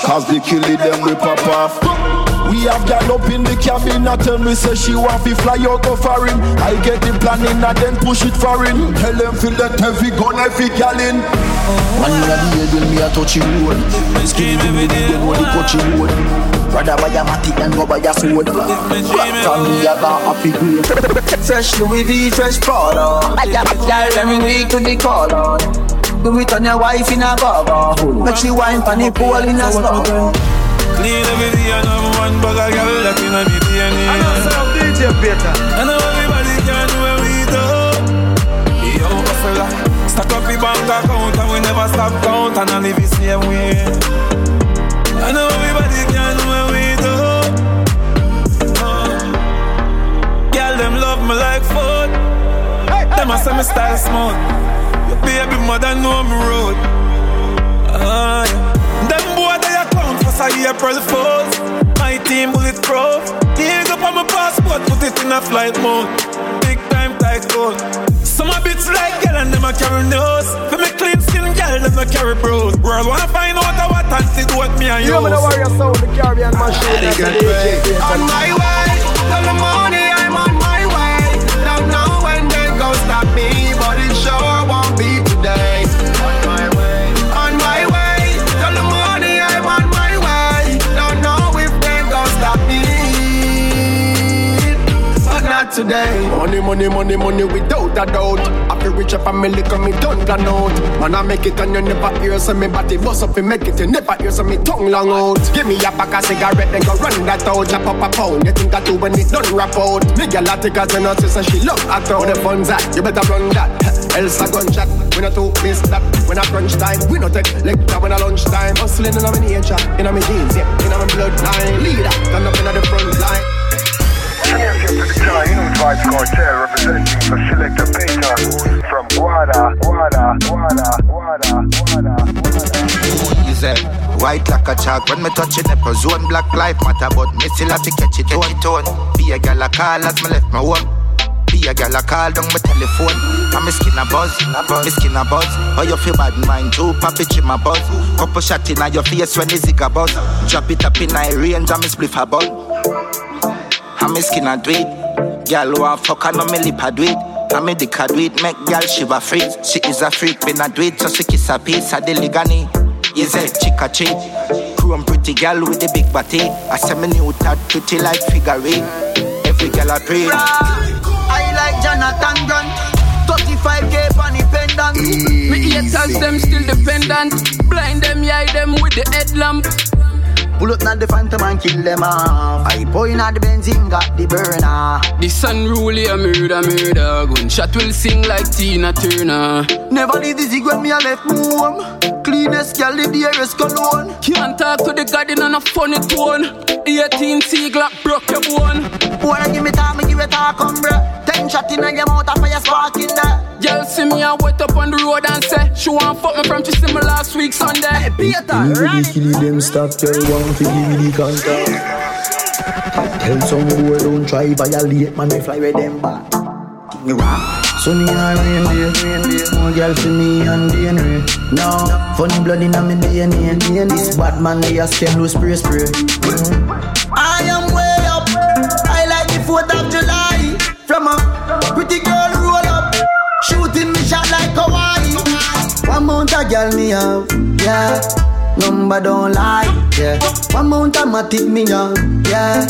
Cause they kill it them we pop off. We have gal up in the cabin I tell me say she want fi fly out go foreign. I get the planning and then push it foreign. Tell them feel that heavy gun every gal in. you inna the head when me a touching road. Skinny give me the weed, you know the coaching road. Rather buy a matic than go buy a sword. Black from me I got happy grove. Fresh Louis V, fresh Paula Y'all them weak to the call on Do it on your wife in a go-go Make she wine pan the pool in a slow-mo Clean every day and have one bag of girl that in me DNA. I know some DJ Peter. I know everybody can do what we do. Yo, fella, stack up the bank account and we never stop count and I live the same way. I know everybody can do what we do. Uh, girl, them love me like food. Them a say me style smooth. Your baby mother know me road. Ah, yeah. Clown for say April Fools. My team bulletproof. Dig up on my passport, put it in a flight mode. Big time tycoon. Some a bits like girl and them a carry nose. For me clean skin girl, them a carry bros. World wanna find out what antidote me and You use. know me the warrior sound, the Caribbean machine. Ah, That's the DJ On my way, tell the money I'm on my way. Don't know when they gon' stop me, today. Money, money, money, money without a doubt. I feel rich up and me lick on me don't plan out. Man, I make it and you never hear so me body bust up and make it. You never hear so me tongue long out. Give me a pack of cigarette, then go run that out. Chop up a pound. You think I do when it done rap out? Nigga, laticas and us so she love at all. The fun's at, you better run that. Else a gunshot. We not too miss that. When I crunch time, we not take lecture when I lunch time. Hustling in my nature, in my jeans, yeah, in my bloodline. Leader, stand up in the front line. Know Vybz Kartel representing for Selector Peter from Guada, Guada, Guada, Guada, Guada. Easy. White like a chalk when me touch it, nipple zone black life matter, but me still have to catch it tone tone. Be a gal a call as me left my home. Be a gal a call down my telephone. And me skin a buzz, me skin a buzz. How you feel bad mind too, it in my buzz. Couple shot in your face when the zig a buzz. Drop it up in my range and me spliff a ball. And me skin a do it. Gal want fuck and me lip a do it. And me dick a do it, make gal shiver freeze. She is a freak, me not do it, so she kiss a piece of the ligani. Easy, chick a treat. Chrome pretty gal with the big body. I say me new tat pretty like figure eight. Every gal a pray. I like Jonathan Grant. 35k on the pendant. Me haters them still dependent. Blind them, eye them with the headlamp. Pull up not the phantom and kill them off. I point at the benzene, got the burner. The sun rule a murder, murder. Gunshot will sing like Tina Turner. Never leave the zig when me a left home. Cleanest girl in the airest cologne. Can't talk to the garden on a funny tone. 18 C Glock broke your bone. Wanna give me time, me give it talk, come bruh. Ten shot in your mouth, and fire spark in there. Girl see me a wet up on the road and say She want fuck me from she see me last week Sunday. Hey Peter, Really kill them stop tell one to give me the contact Tell some boy don't try violate man I fly with them back. Me rock Sunny and rain day More girl for me and DNA eh. No Funny blood in a me DNA This bad man they a stem loose spray spray. I am way up. I like the 4th of July. From a pretty girl roll up. Shooting me shot like Hawaii. One mount girl me have, yeah. Number don't lie, yeah. One mount a matic me have, yeah.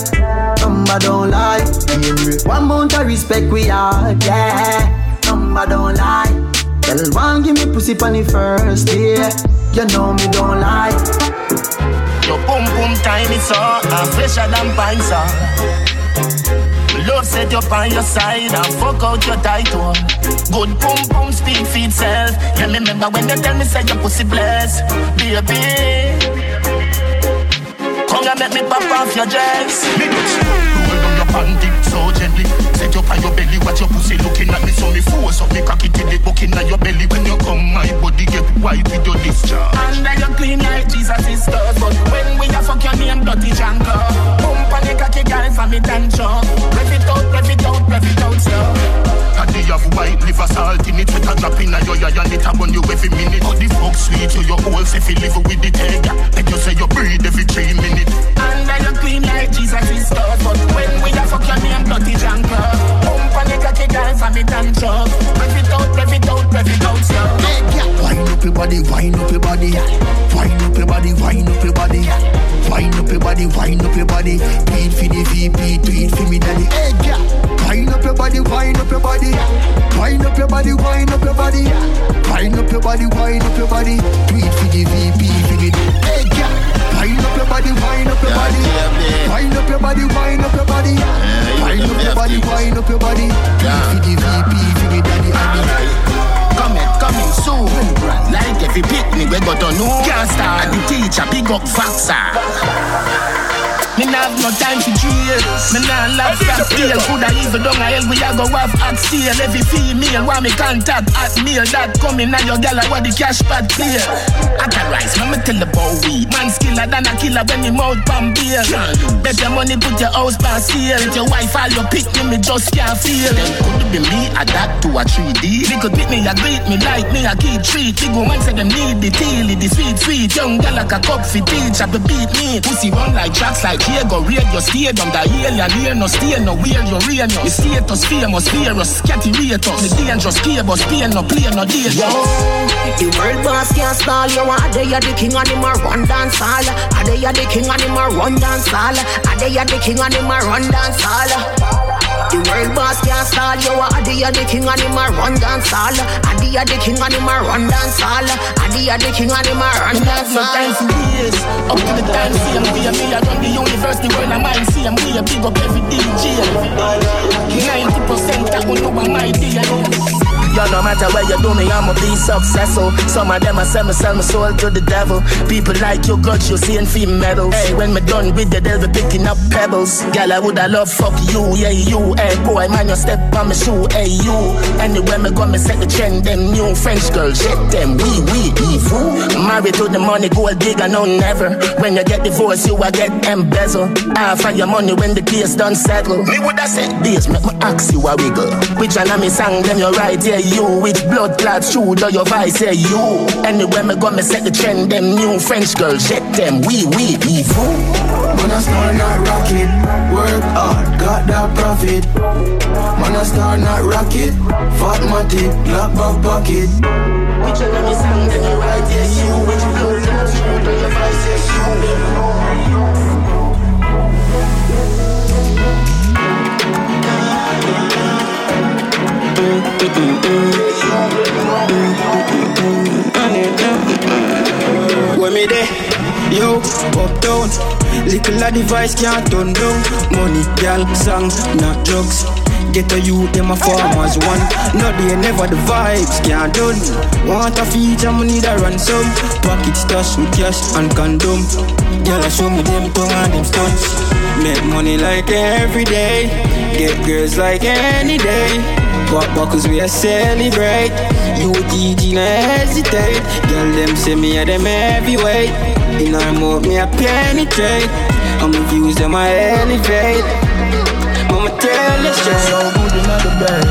Number don't lie, yeah. One mount respect we have, yeah. Number don't lie. Tell one give me pussy on the first day. You know me don't lie. Your boom boom tiny so I'm fresher than pine song. Love set you on your side and fuck out your title. Good boom boom speak for itself. Yeah, me remember when you tell me say your pussy blessed, baby. Come and make me pop off your dress. Roll down your panty so gently. Set up on your belly, watch your pussy looking at me. So me force up me cocky till it bucking at your belly. When you come, my body get white with your discharge. Under you clean like Jesus is stuck But when we a fuck your name dirty janko Pump on the cocky girl for me tension Rev it out, rev it out, rev it out slow Daddy have white liver salt in it. Better drop in a your eye and it a burn you every minute. How the fuck sweet you your whole you live with the egg. Up Faxa. Me nah have no time for jail. Me nah love fast deal. Coulda even down a hell we a go have hot steel. Every female want me contact at mail. That coming now your gal what the cash pad clear. I can rise, me me tell about we. Man skiller than a killer when you mouth pan beer. Bet your money put your house pan sale. Your wife all your pick me, me just can't feel. Then could be me adapt to a 3D. They could pick me, a greet me like me, a keep treat. Big woman say them need the teal, the sweet sweet. Young gal like a cup for teach, I be beat me. Pussy run like tracks like here go raid your stadium. The alien here no stay no where you rain no. The status famous fearless, scatty rate us. The dangerous cables, pain no play no day. Yo, the world boss can't stall you. Are they you're the king and him a run dance hall? Are they the king and him a run dance hall? Are they the king and him a run dance hall? The world boss can't stall you. Are the king and him a run dance hall. Are the king and him a run dance hall. Are the king and him a run dance hall. No time years. Up to the time, see him be a me. I run the university where I mind see him be a big up every DJ. 90% that will know my idea. Yo, no matter where you do me, I'ma be successful. Some of them I sell me, sell my soul to the devil. People like you, got you seeing fame medals. Hey, when me done with the devil picking up pebbles. Girl, I woulda love fuck you, yeah you. Hey boy, man, you step on my shoe, hey you. Anywhere me go, me set the trend. Them new French girls, shit them, we we evil. Married to the money, gold digger, no never. When you get divorced, you a get embezzle. Half of your money when the case done settle. Me woulda said this, make me ask you a wiggle. Which one of me sang them you right, yeah you. Which blood clot shoe do your vice, yeah you. Anywhere me go, me set the trend. Them new French girls, shit them, we we evil. Man, I start not rocket. Work hard, got that profit. Man, I start not rocket. Fat matty, black back pocket. Which one of me sang them you right, yeah you. Which blood clot shoe do your vice, yeah you. When me there, yo, uptown Little a device can't turn down. Money, gal, songs, not drugs Get a youth, them a farmers one No they never the vibes can't done. Want a feature, me need a ransom. Pocket stash with cash and condom. Girl, I show me them tongue and them stunts. Make money like every day. Get girls like any day. Pop buckles we a celebrate. You DG no hesitate. Girl them say me a them heavyweight. In our mouth me a penetrate. I'ma views them I elevate Mama tell the straight So good in the bed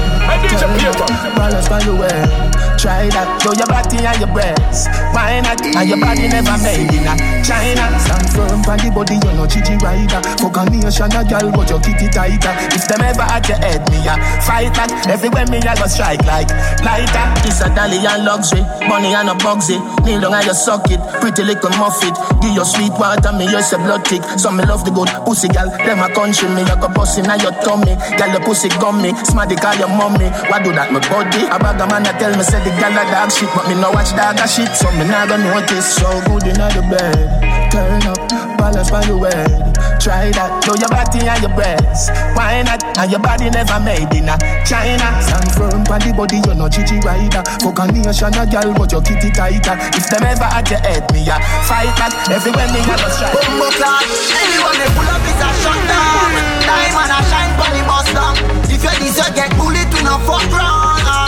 Tell me, balance by your way Try that, show your body and your breasts Why not? And your body never made in a China. Stand firm the body, you're no chichi rider. Fuck a nation, a girl, but your kitty tighter. If them ever at your head, me a fight that. Everywhere me a go strike like lighter. This a dolly and luxury. Money and a bugsy Kneel down and you suck it. Pretty little muffet. Give your sweet water, me use a blood tick Some me love the good pussy gal Them a country me, I go bust in your tummy. Gal, your pussy gummy. Smarty call your mommy. Why do that, my body? A bag of man a tell me, say the gal a dog shit, but me no watch dog a shit, so me not gonna notice. So good in the bed, turn up, balance by your head. Try that, show your body and your breasts. Why not? And your body never made in a China. Stand firm by the body, you're no chichi rider. Fuck a nation a gal, but your kitty tighter. If them ever at your head, me a fight back. Everywhere me have a strike. Bumbo clock, anyone they pull up is a shot down. Diamond a shine for the bus down. If you this, you get bullet, we no fuck round.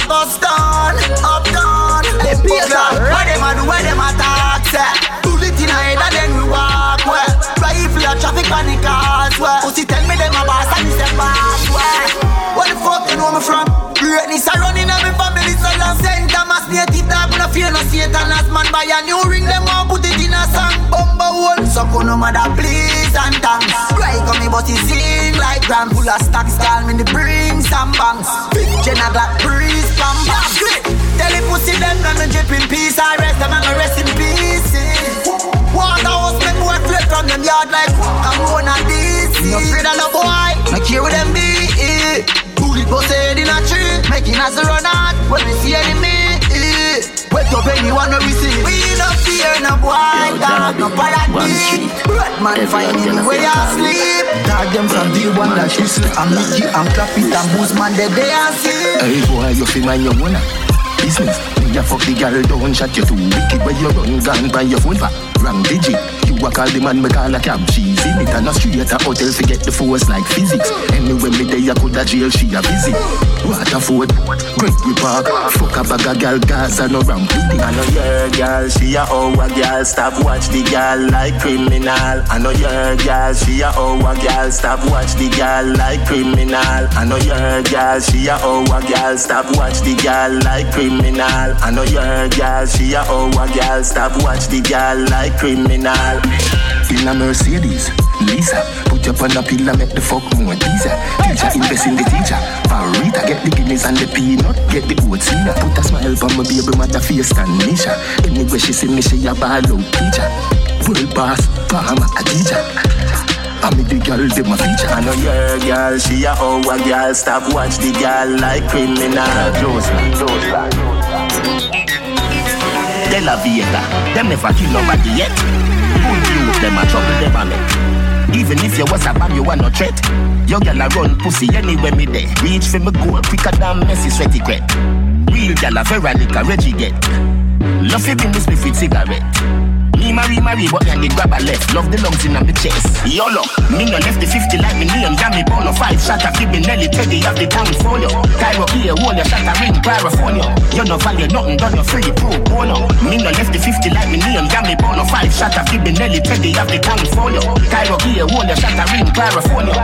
All bust down, up down. Them people, what them a do, what them a talk, say. Bullet in head and then we walk where. Rifle a traffic on the cars where. Pussy tell me them a boss and it's a boss where. What the fuck you know me from? Greatness a running on me family, so long Saint Thomas native dog, no fear no Satan as man buy a new ring, them want put it in a song. Bumbo hole, so no mother please and thanks. Right on me, but he sing like grand full of stacks, call me the bring some banks. Big Jenna got breeze, bam bam. Tell the pussy them gonna drip in peace, I rest them and I rest in peace. Waterhouse make boy flip from them yard like I'm on a DC. No afraid of no boy, no care with them be. Bust head in a tree, making us run out when we see enemy. Wake up anyone we see. We no fear no boy, dog, no paradise. man finding the way I sleep. Tag them from the one like whistle and Mickey and clap it and boost man the day I see. Hey boy, you feel mind your owner business. You fuck the girl, don't shut you too wicked when you run gun by your phone for wrong digit. You a call the man, me call a cab. She's in it and a street a hotel forget the force like physics. Anyway, me day I could a jail, she a visit. Waterford, Great we park. Fuck a bag of girl, gas and no ramp with it. I know your girl, she a our girl. Stop watch the girl like criminal. I know your girl, she a our girl. Stop watch the girl like criminal. I know your girl, she a our girl. Stop watch the girl like criminal. I know your girl, she a our girl. Stop watch the girl like criminal. In a Mercedes, Lisa, put your on a pillar, make the fuck more teaser. Teacher invest in the teacher. Rita, get the guineas and the peanut, get the oats in Put a smile on my baby mother face and Nisha. Anyway she see me, she a ball out teacher. World boss, farmer, a teacher. I mean the girl, they my feature. I know your girl, she a our girl. Stop watch the girl like criminal. Close, close, Vega, them never kill nobody yet. Good youth, them a trouble, them a make. Even if you was a bag, you are no threat. Your girl a run pussy anywhere me there. Reach for me goal quicker than Messi sweaty crap. Real girl a Veronica Reggie get. Love you bring this with cigarette. Marry, marry, but then they grab a left. Love the lungs in my chest. YOLO, me no left the 50 like me name. Jam me born no five shot of me Nelly Teddy have the town you. Cairo here, hold your shot a ring, California. You no value nothing, done no free, pro bono. Me no left the 50 like me name. Jam me born no five shot of me Nelly Teddy have the town you. Cairo here, hold your shot a ring, California.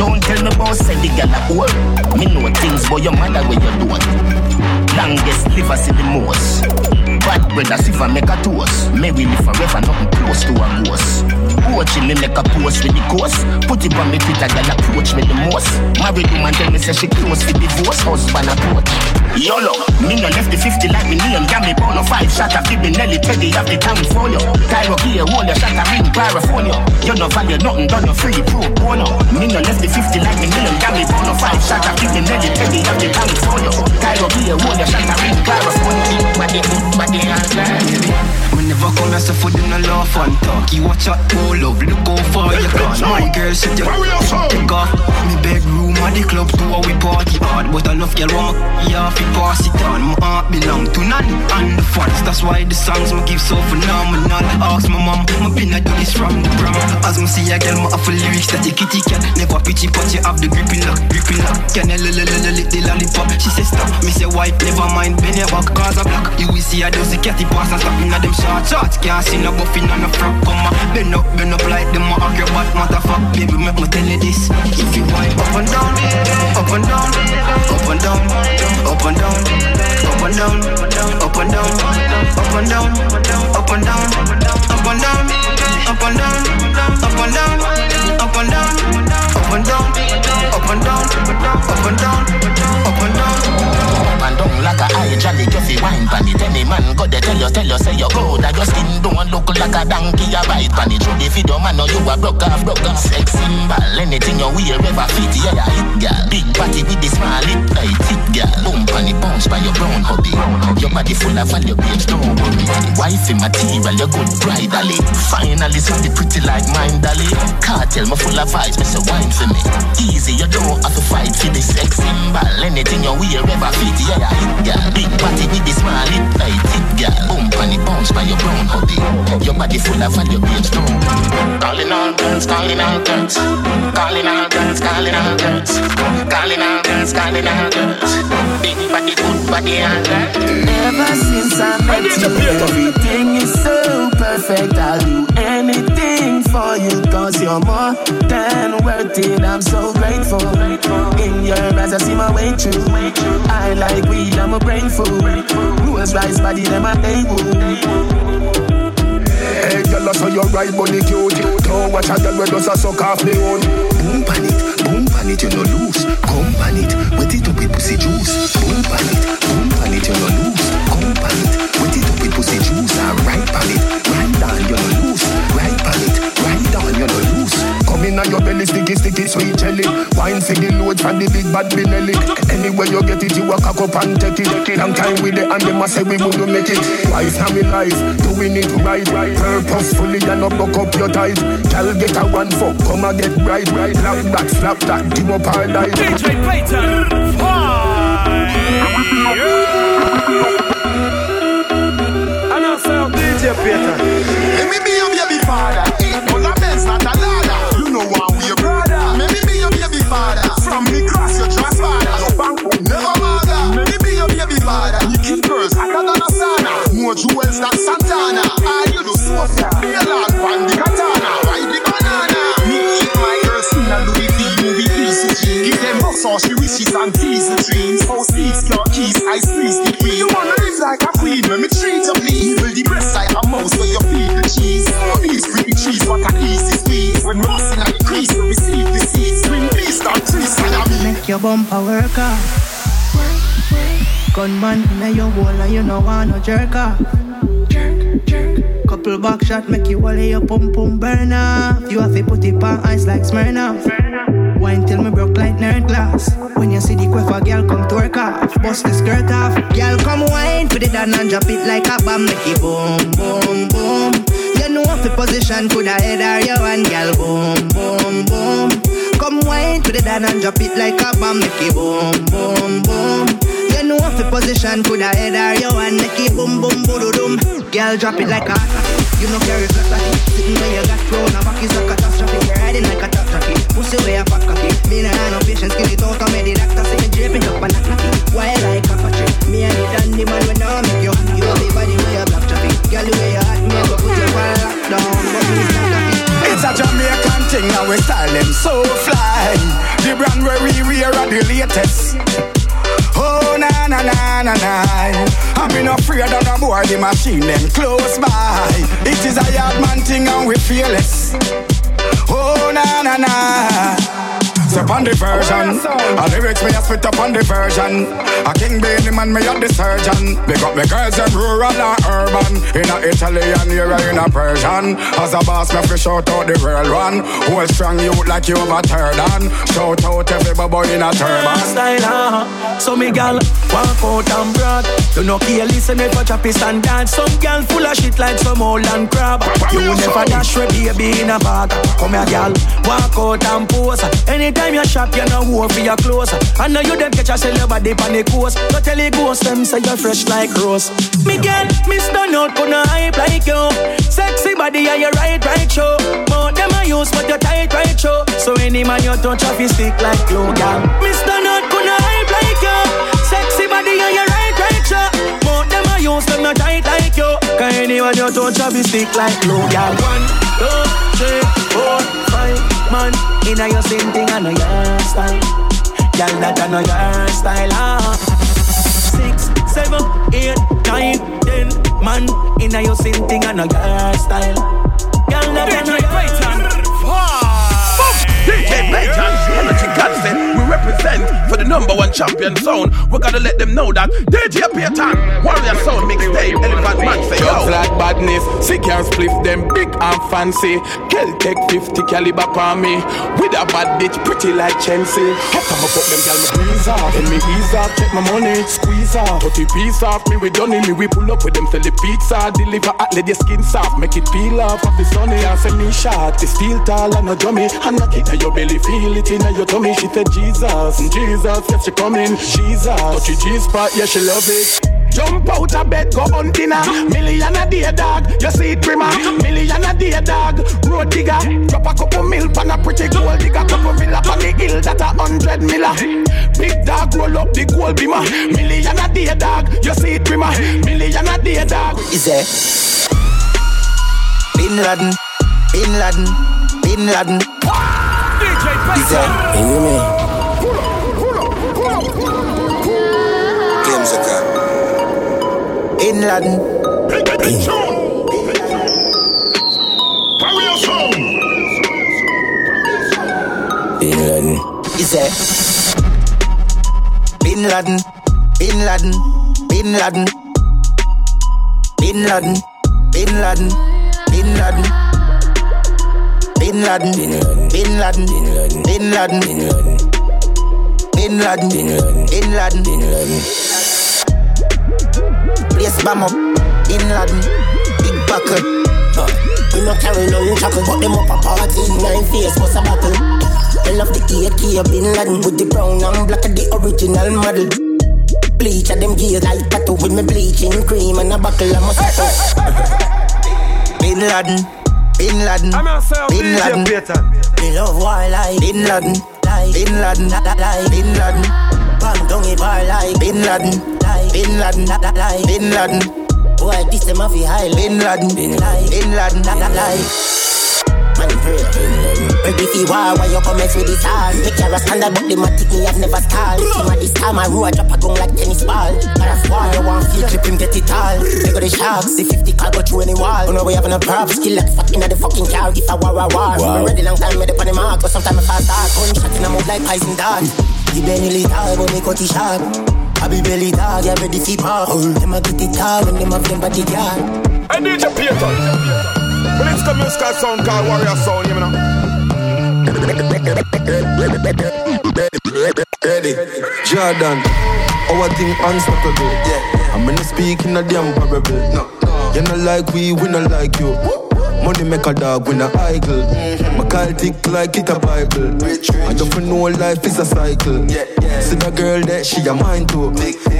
Don't tell me about say the gal at work. Me know things, boy, your mother where you doing. Longest live see the most. Bad brother, if I make a toast. May we live forever, nothing close to a ghost. Watching me make a post with the ghost. Put it on me Twitter, girl approach me the most. Married woman tell me say she close for divorce. Husband approach. YOLO, me no left the 50 like me name. Got me born no five shot of me Nelly Teddy have the town for you. Cairo here, hold your shot a ring, California. You no value nothing, done no free, pro bono. Me no left the 50 like me name. Got me born no five shot of Nelly Teddy have the town for you. Cairo here, hold your shot a ring, California. Body, body, and Me never come here so for them no laugh and talk. You watch out, oh love, look how far you gone. My girl said you take off. Me bedroom or the club do how we party hard, but I love girl want me fi pass it on. My heart belong to none and the fans. That's why the songs me give so phenomenal. Ask my mom, me been a do this from the prom. As me see a girl, my a lyrics that you kitty cat. Never pitchy but you have the gripping lock, gripping lock. Can you lick the lollipop? She say stop. Me say white, never mind, bend your back, cause I black. You will see I do the catty pass and stop in them Hot, shorts Can't see no buffin on my frock. Come on, bend up, bend up like them argue But motherfucker. baby, make me tell you this If you wipe up and down, up and down Up and down, up and down Up and down, up and down Up and down, up and down Up and down, up and down Up and down, up and down Up and down, up and down don't like a donkey, a bite pan it. Through the video man, know you a broke off, broke off. Sex symbol, anything you wear ever fit, yeah, hit girl. Big body with the small lip, tight it girl. Boom pan it, bounce by your brown hobby. Your body full of value, babes, don't worry. Wifey material, you good bridally. Finally, the pretty like mine, dolly. Cartel, my full of vibes, me say wine for me. Easy, you don't have to fight for the sex symbol. Anything you wear ever fit, yeah, hit girl. Big body with the small lip, tight it girl. Boom pan it, bounce by your brown hobby. Your body full of value, babes, don't worry. Calling all girls, calling all girls. Calling all girls, calling all girls. Calling all girls, calling all girls. Big body, good body, and girl. Ever since I met you, everything is so perfect. I'll do anything for you, cause you're more than worth it. I'm so grateful. In your eyes, I see my way through. I like weed, I'm a brain food. Rules rise, body, them a table. Girl, I saw your right money cute. Don't watch a girl where does a suck off me own. Boom pan it, boom pan it, you no lose. Come pan it, wet it up with pussy juice. Boom pan it, boom pan it, you no lose. Come pan it, wet it up with pussy juice. And right pan it, right down, you no on your belly, sticky, sticky. sweet jelly. Wine for the load from the big bad Benelli. Anywhere you get it, you walk up and take it. Long time with it, and they must say we wouldn't make it. Wise now we life, doing it right, purposefully and not buck up your ties. Girl get a one fuck, come and get right, right. Slap that, slap that, give up our life. DJ Payton, And Santana. All you do so far. Be a the katana. Ride the banana. Me my girls in a Louis V movie easy jeans. Give them massage, she wishes and tease the dreams. House speaks, your keys, I squeeze the queen. You wanna live like a queen when me treat you. Will the like a mouse where you feed the cheese. Please free cheese, what an easy squeeze. When Rossing at the crease, we receive the seeds. Swing beast and trees, I. Make your bumper work. Gunman in your wall and you know want no jerk off. Couple back shot make you wall your pum pum burn off. You have to put it on ice like Smirnoff. Wine till me broke like nerd glass. When you see the quiff a girl come twerk off, bust the skirt off. Girl come wine, put it down and drop it like a bomb, make it boom boom boom. You know if the position coulda head or your one, girl boom boom boom. Come wine, put it down and drop it like a bomb, make it boom boom boom. You know if the position. Coulda head or one, make it boom boom boom boom. Girl drop it like a you know carry flat like Sitting where you got thrown. A back is a catastrophe You're riding like a top jockey Pussy where you fat cocky Me nah have no patience Kill it out me the doctor. See me draping up and knock Wild like a tree Me and the dandy man when I make you You have the body where you black traffic Girl the way you hot me I go put you on lockdown But me It's a Jamaican thing now we style them so fly. The brand where we wear are the latest Oh na na na na na. I'm not afraid of no boy the machine them close by. It is a yard man thing and we fearless. Oh na na na Step on the version A lyrics me a spit up on the version A king the man me a the surgeon Big up me girls them rural and urban In a Italian era in a Persian As a boss me fish out out the real one Whole strong youth like you over third on Shout out every boy in a turban Style, uh, so me gal walk out and broad. You know care listen if a chop is and dance. Some gal full of shit like some old and crab. You never dash with baby in a bag. Come here, gal, walk out and pose. Anytime you shop, you know who for your clothes. I know you them catch a sell your body on the coast. Go tell the ghost them say you're fresh like rose. Me gal, me stand out, gonna hype like you. Sexy body and you right, right show. More them I use, but you tight, right show. So any man you touch off, you stick like glue. Me stand out, gonna hype like you. Sexy body and you right, right show. More them I use, them not tight like you. Cause anyone you touch off, you stick like glue, gal. One, two, three, man. Inna your same thing, I know your style. Gal, that I know your style. Ah. Six, seven, eight, nine, ten, man. Inna your same thing, I know your style. Gal, that I know your style. DJ Payton, Energy Godsend, we represent for the number one champion sound. We gotta let them know that DJ Payton, Warrior Sound mixtape, Elephant Man say Drugs yo. like badness, sick and spliff them big and fancy. Kel take 50 caliber on me. With a bad bitch pretty like Chelsea. How come I fuck them gal me breeze off? And me ease off, check my money, squeeze off. Put the piece off, me we done it, me we pull up with them sell the pizza. Deliver at let your skin soft, make it peel off of the sunny. And send me shot, the steel tall and a dummy. And knock it at your belly, feel it in your tummy. She said Jesus, Jesus, yes she coming. Jesus, touch your G spot, yeah she love it. Jump out of bed, go on a Million a day dog, you see it prima Million a day dog, road digger. Drop a couple mil pan a pretty gold digger. Couple villa on the hill that a hundred miller Big dog roll up the gold beamer. Million a day dog, you see it prima Million a day dog. Is there? Bin Laden, Bin Laden, Bin Laden. Is there? You hear Bin Laden. Bin Laden. Is there? Bin Laden, Bin Laden, Bin Laden. Bin Laden, Bin Laden, Bin Laden. Bin Laden, Bin Laden, Bin Laden, Bin Laden, Bin Laden, Bin Laden, Bin Laden. Place bomb up, Bin Laden, big bucket. We uh, no carry no chuckle, but them up a party. Nine face, what's a buckle? I love the AK, Bin Laden with the brown and black of the original model. Bleach at them gears like tattoo with me bleaching cream and a buckle of moscato. Bin Laden, Bin Laden, Bin Laden. Me love war like Bin Laden, Bin Laden, Bin Laden. A bar like Bin Laden, Bin Laden, Bin Laden. Boy, this them a fi high Bin Laden, Bin Laden, Bin Laden. Man pray Ready fi war, why you come mess with this hard Make your standard, but the matic me have never stalled. Team at this time, I road drop a gun like tennis ball. But if war, you want feel clip him get it all. They got the sharks, see 50 car go through any wall. Oh, you know we having a prob, skill like fucking at the fucking car If I war, I war. Wow. ready long time, made up on the mark But sometimes I fast start, gun shot in a mouth like poison dart. The belly lethal, but me cut it sharp I be belly dog, yeah ready fi park Them a get it all when them have them body guard I need your Peter but it's the musical sound called Warrior Sound, you know. Ready, Jordan. Our thing unstoppable. Yeah, I'm gonna speak in a damn parable. No, no. You not like we, we not like you. Money make a dog when a idle. My call tick like it a Bible. I don't know life is a cycle. Yeah, yeah. See the girl that she a mine too.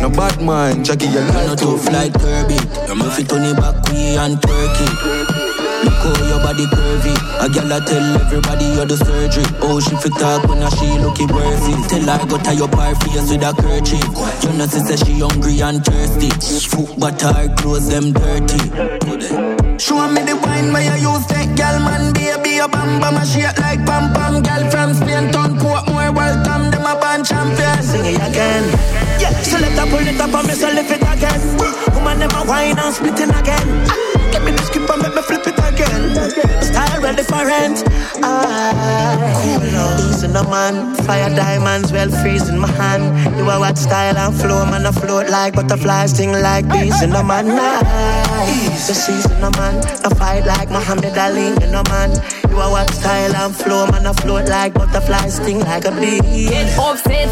No bad mind, Jackie a lie to. like Kirby. I'm if it on the back, we and Turkey. Look how your body curvy. A gal I tell everybody you're the surgery. Oh, she fit talk when she looking worthy. Tell her go tie up her face with a kerchief. You know she say she hungry and thirsty. Foot but her clothes them dirty. Show me the wine where you use that gal man baby a bam bam a shake like pam pam. Gal from Spain town more welcome them a band champion. Sing it again. Yeah. So let her pull it up and me so lift it again. Woman them a wine and split it again. Ah, Give me the script Ready for. Ah, Easy no man. Fire diamonds well freezing my hand. You are what style and flow, man. I float like butterflies, sting like bees in the man. Nice. The season no man. I fight like Muhammad Ali in the man. You are what style and flow, man. I float like butterflies, sting like a bee. Get upset,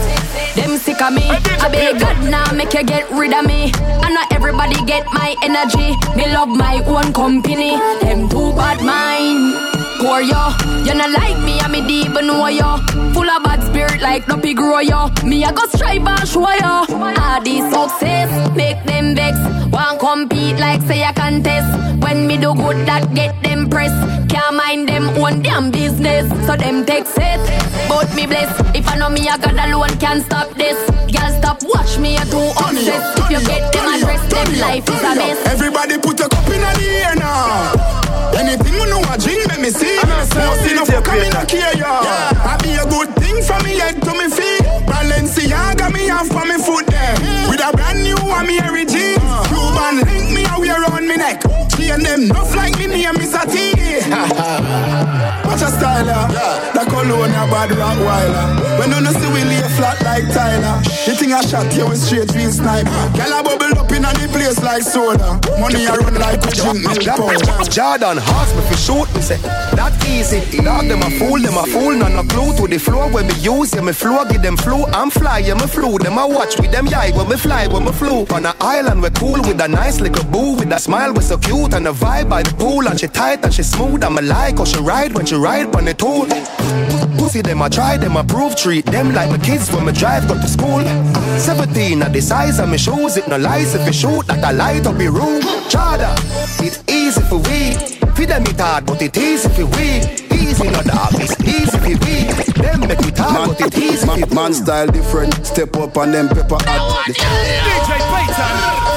them sick of me. I beg God now, make you get rid of me. And not everybody get my energy. Me love my own company. Them too bad mind. Poor yo, you not like me, I me deep know yo. Full of bad spirit like Duppy grow yo. Me I go strive and show yo. All this success make them vex. Want compete like say a contest. When me do good, that get them press. Can't mind them own damn business, so them take it. But me bless. If I know me, I got alone can't stop this. Girl, stop watch me, I too obsessed. If you get them address, them life is a mess. Everybody put a cup in the air now. Anything you know a drink, let me see. No see no fuck, no care, ya. I be a good thing from me head to me feet. Balenciaga me off for me foot there. With a brand new one, me Harry jeans. Cuban link me a wear around me neck. Chain them enough like me name Mr. T. Watch a style, yeah. The cologne a bad rock while. When you no see we lay flat like Tyler. The thing I shot you with straight real sniper. Girl a bubble up in the place like soda. Money a run like a drink milk powder. Jordan ask me for shoot me say that easy. Dog them a fool, them a fool, none no clue to the floor when me use yeah me flow, give them flu. I'm fly, yeah me flew. Them a watch with them yai when me fly, when me flew. On a island we cool with a nice little boo with a smile we so cute and a vibe by the pool and she tight and she smooth. I'm a like how she ride when she ride on the tool. Pussy them I try, them approve, treat them like my kids when me drive go to school. 17 at the size of my shoes, it no lies if you shoot like a light up your room. Chada, it's easy for we. For them it hard, but it easy for we. Easy no dog, it's easy for we. Them make it hard, man, but it easy man, for man style different. Step up on them pepper hot. DJ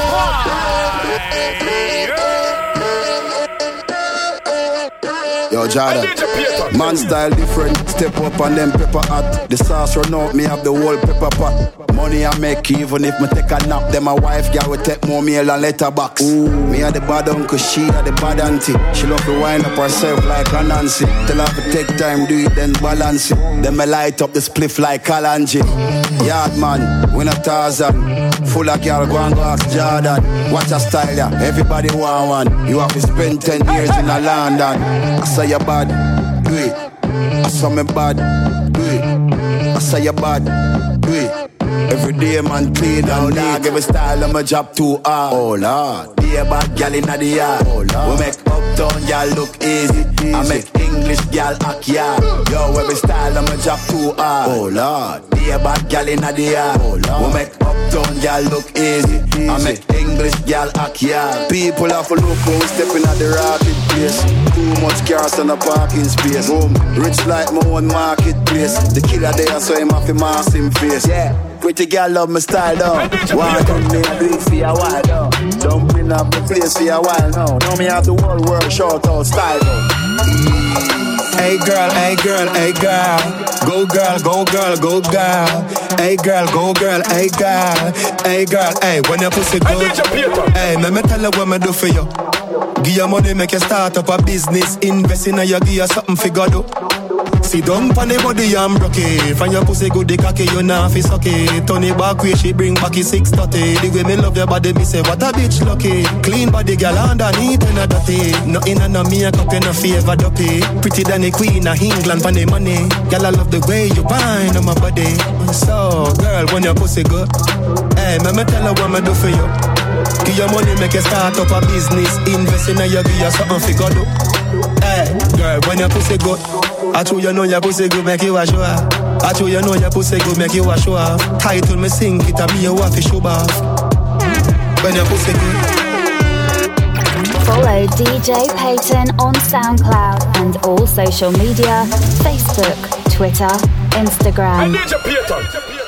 Yo, Jordan. Man style different. Step up on them pepper hot. The sauce run out, me have the whole pepper pot. Money I make even if me take a nap. Then my wife girl will take more meal and letterbox. Ooh, me are the bad uncle, she are the bad auntie. She love to wind up herself like a Nancy. Tell her to take time, do it, then balance it. Then me light up the spliff like Kalanji. Yard man, we not Tarzan. Full of girl, go and go ask Jordan. Watch a style, yeah. Everybody want one. You have to spend 10 years in a London. I say you bad. do it. I saw me bad, do it. I saw you bad, do it. Every day man clean and dog Every style I'm a job too hard Oh lord Be a bad gal in the yard Oh lord We make uptown gal look easy, easy. I make English gal act yard. Yo every style I'm a job too hard Oh lord. Be a bad gal in the yard. Oh lord. We make uptown gal look easy, easy. I make English gal act yard People have to look how we stepping at the rapid place Too much cars on the parking space Boom Rich like my own marketplace The killer there so him have to mask him face Yeah Pretty girl love my style though. Why come me do it for a while though? Dumping up the place for a while now. Now me have the whole world short out style though. Hey girl, hey girl, hey girl. Go girl, go girl, go girl. Hey girl, go girl, hey girl. Hey girl, hey, when your pussy good. Hey, let me tell you what me do for you. Give your money, make you start up a business. Invest in a you, give you something figure do. Sit down pon the body and broke it. Find your pussy good, the cocky, you nah fi suck it. Turn it back way, she bring back it 630. The way me love your body, me say what a bitch lucky. Clean body, girl underneath and a dirty. Nothing and no makeup, you no favor duppy. Pretty than the queen of England pon the money. Girl, I love the way you bind on my body. So, girl, when your pussy good, hey, me me tell her what me do for you. Give your money, make you start up a business. Invest in a you, give you something figure do. Hey, girl, when your pussy good. I told you know your pussy good, make you a show off. I told you know your pussy good, make you a show off. Title me sing it, and me a waffy show off. When your pussy good. Follow DJ Payton on SoundCloud and all social media Facebook, Twitter, Instagram. DJ Payton.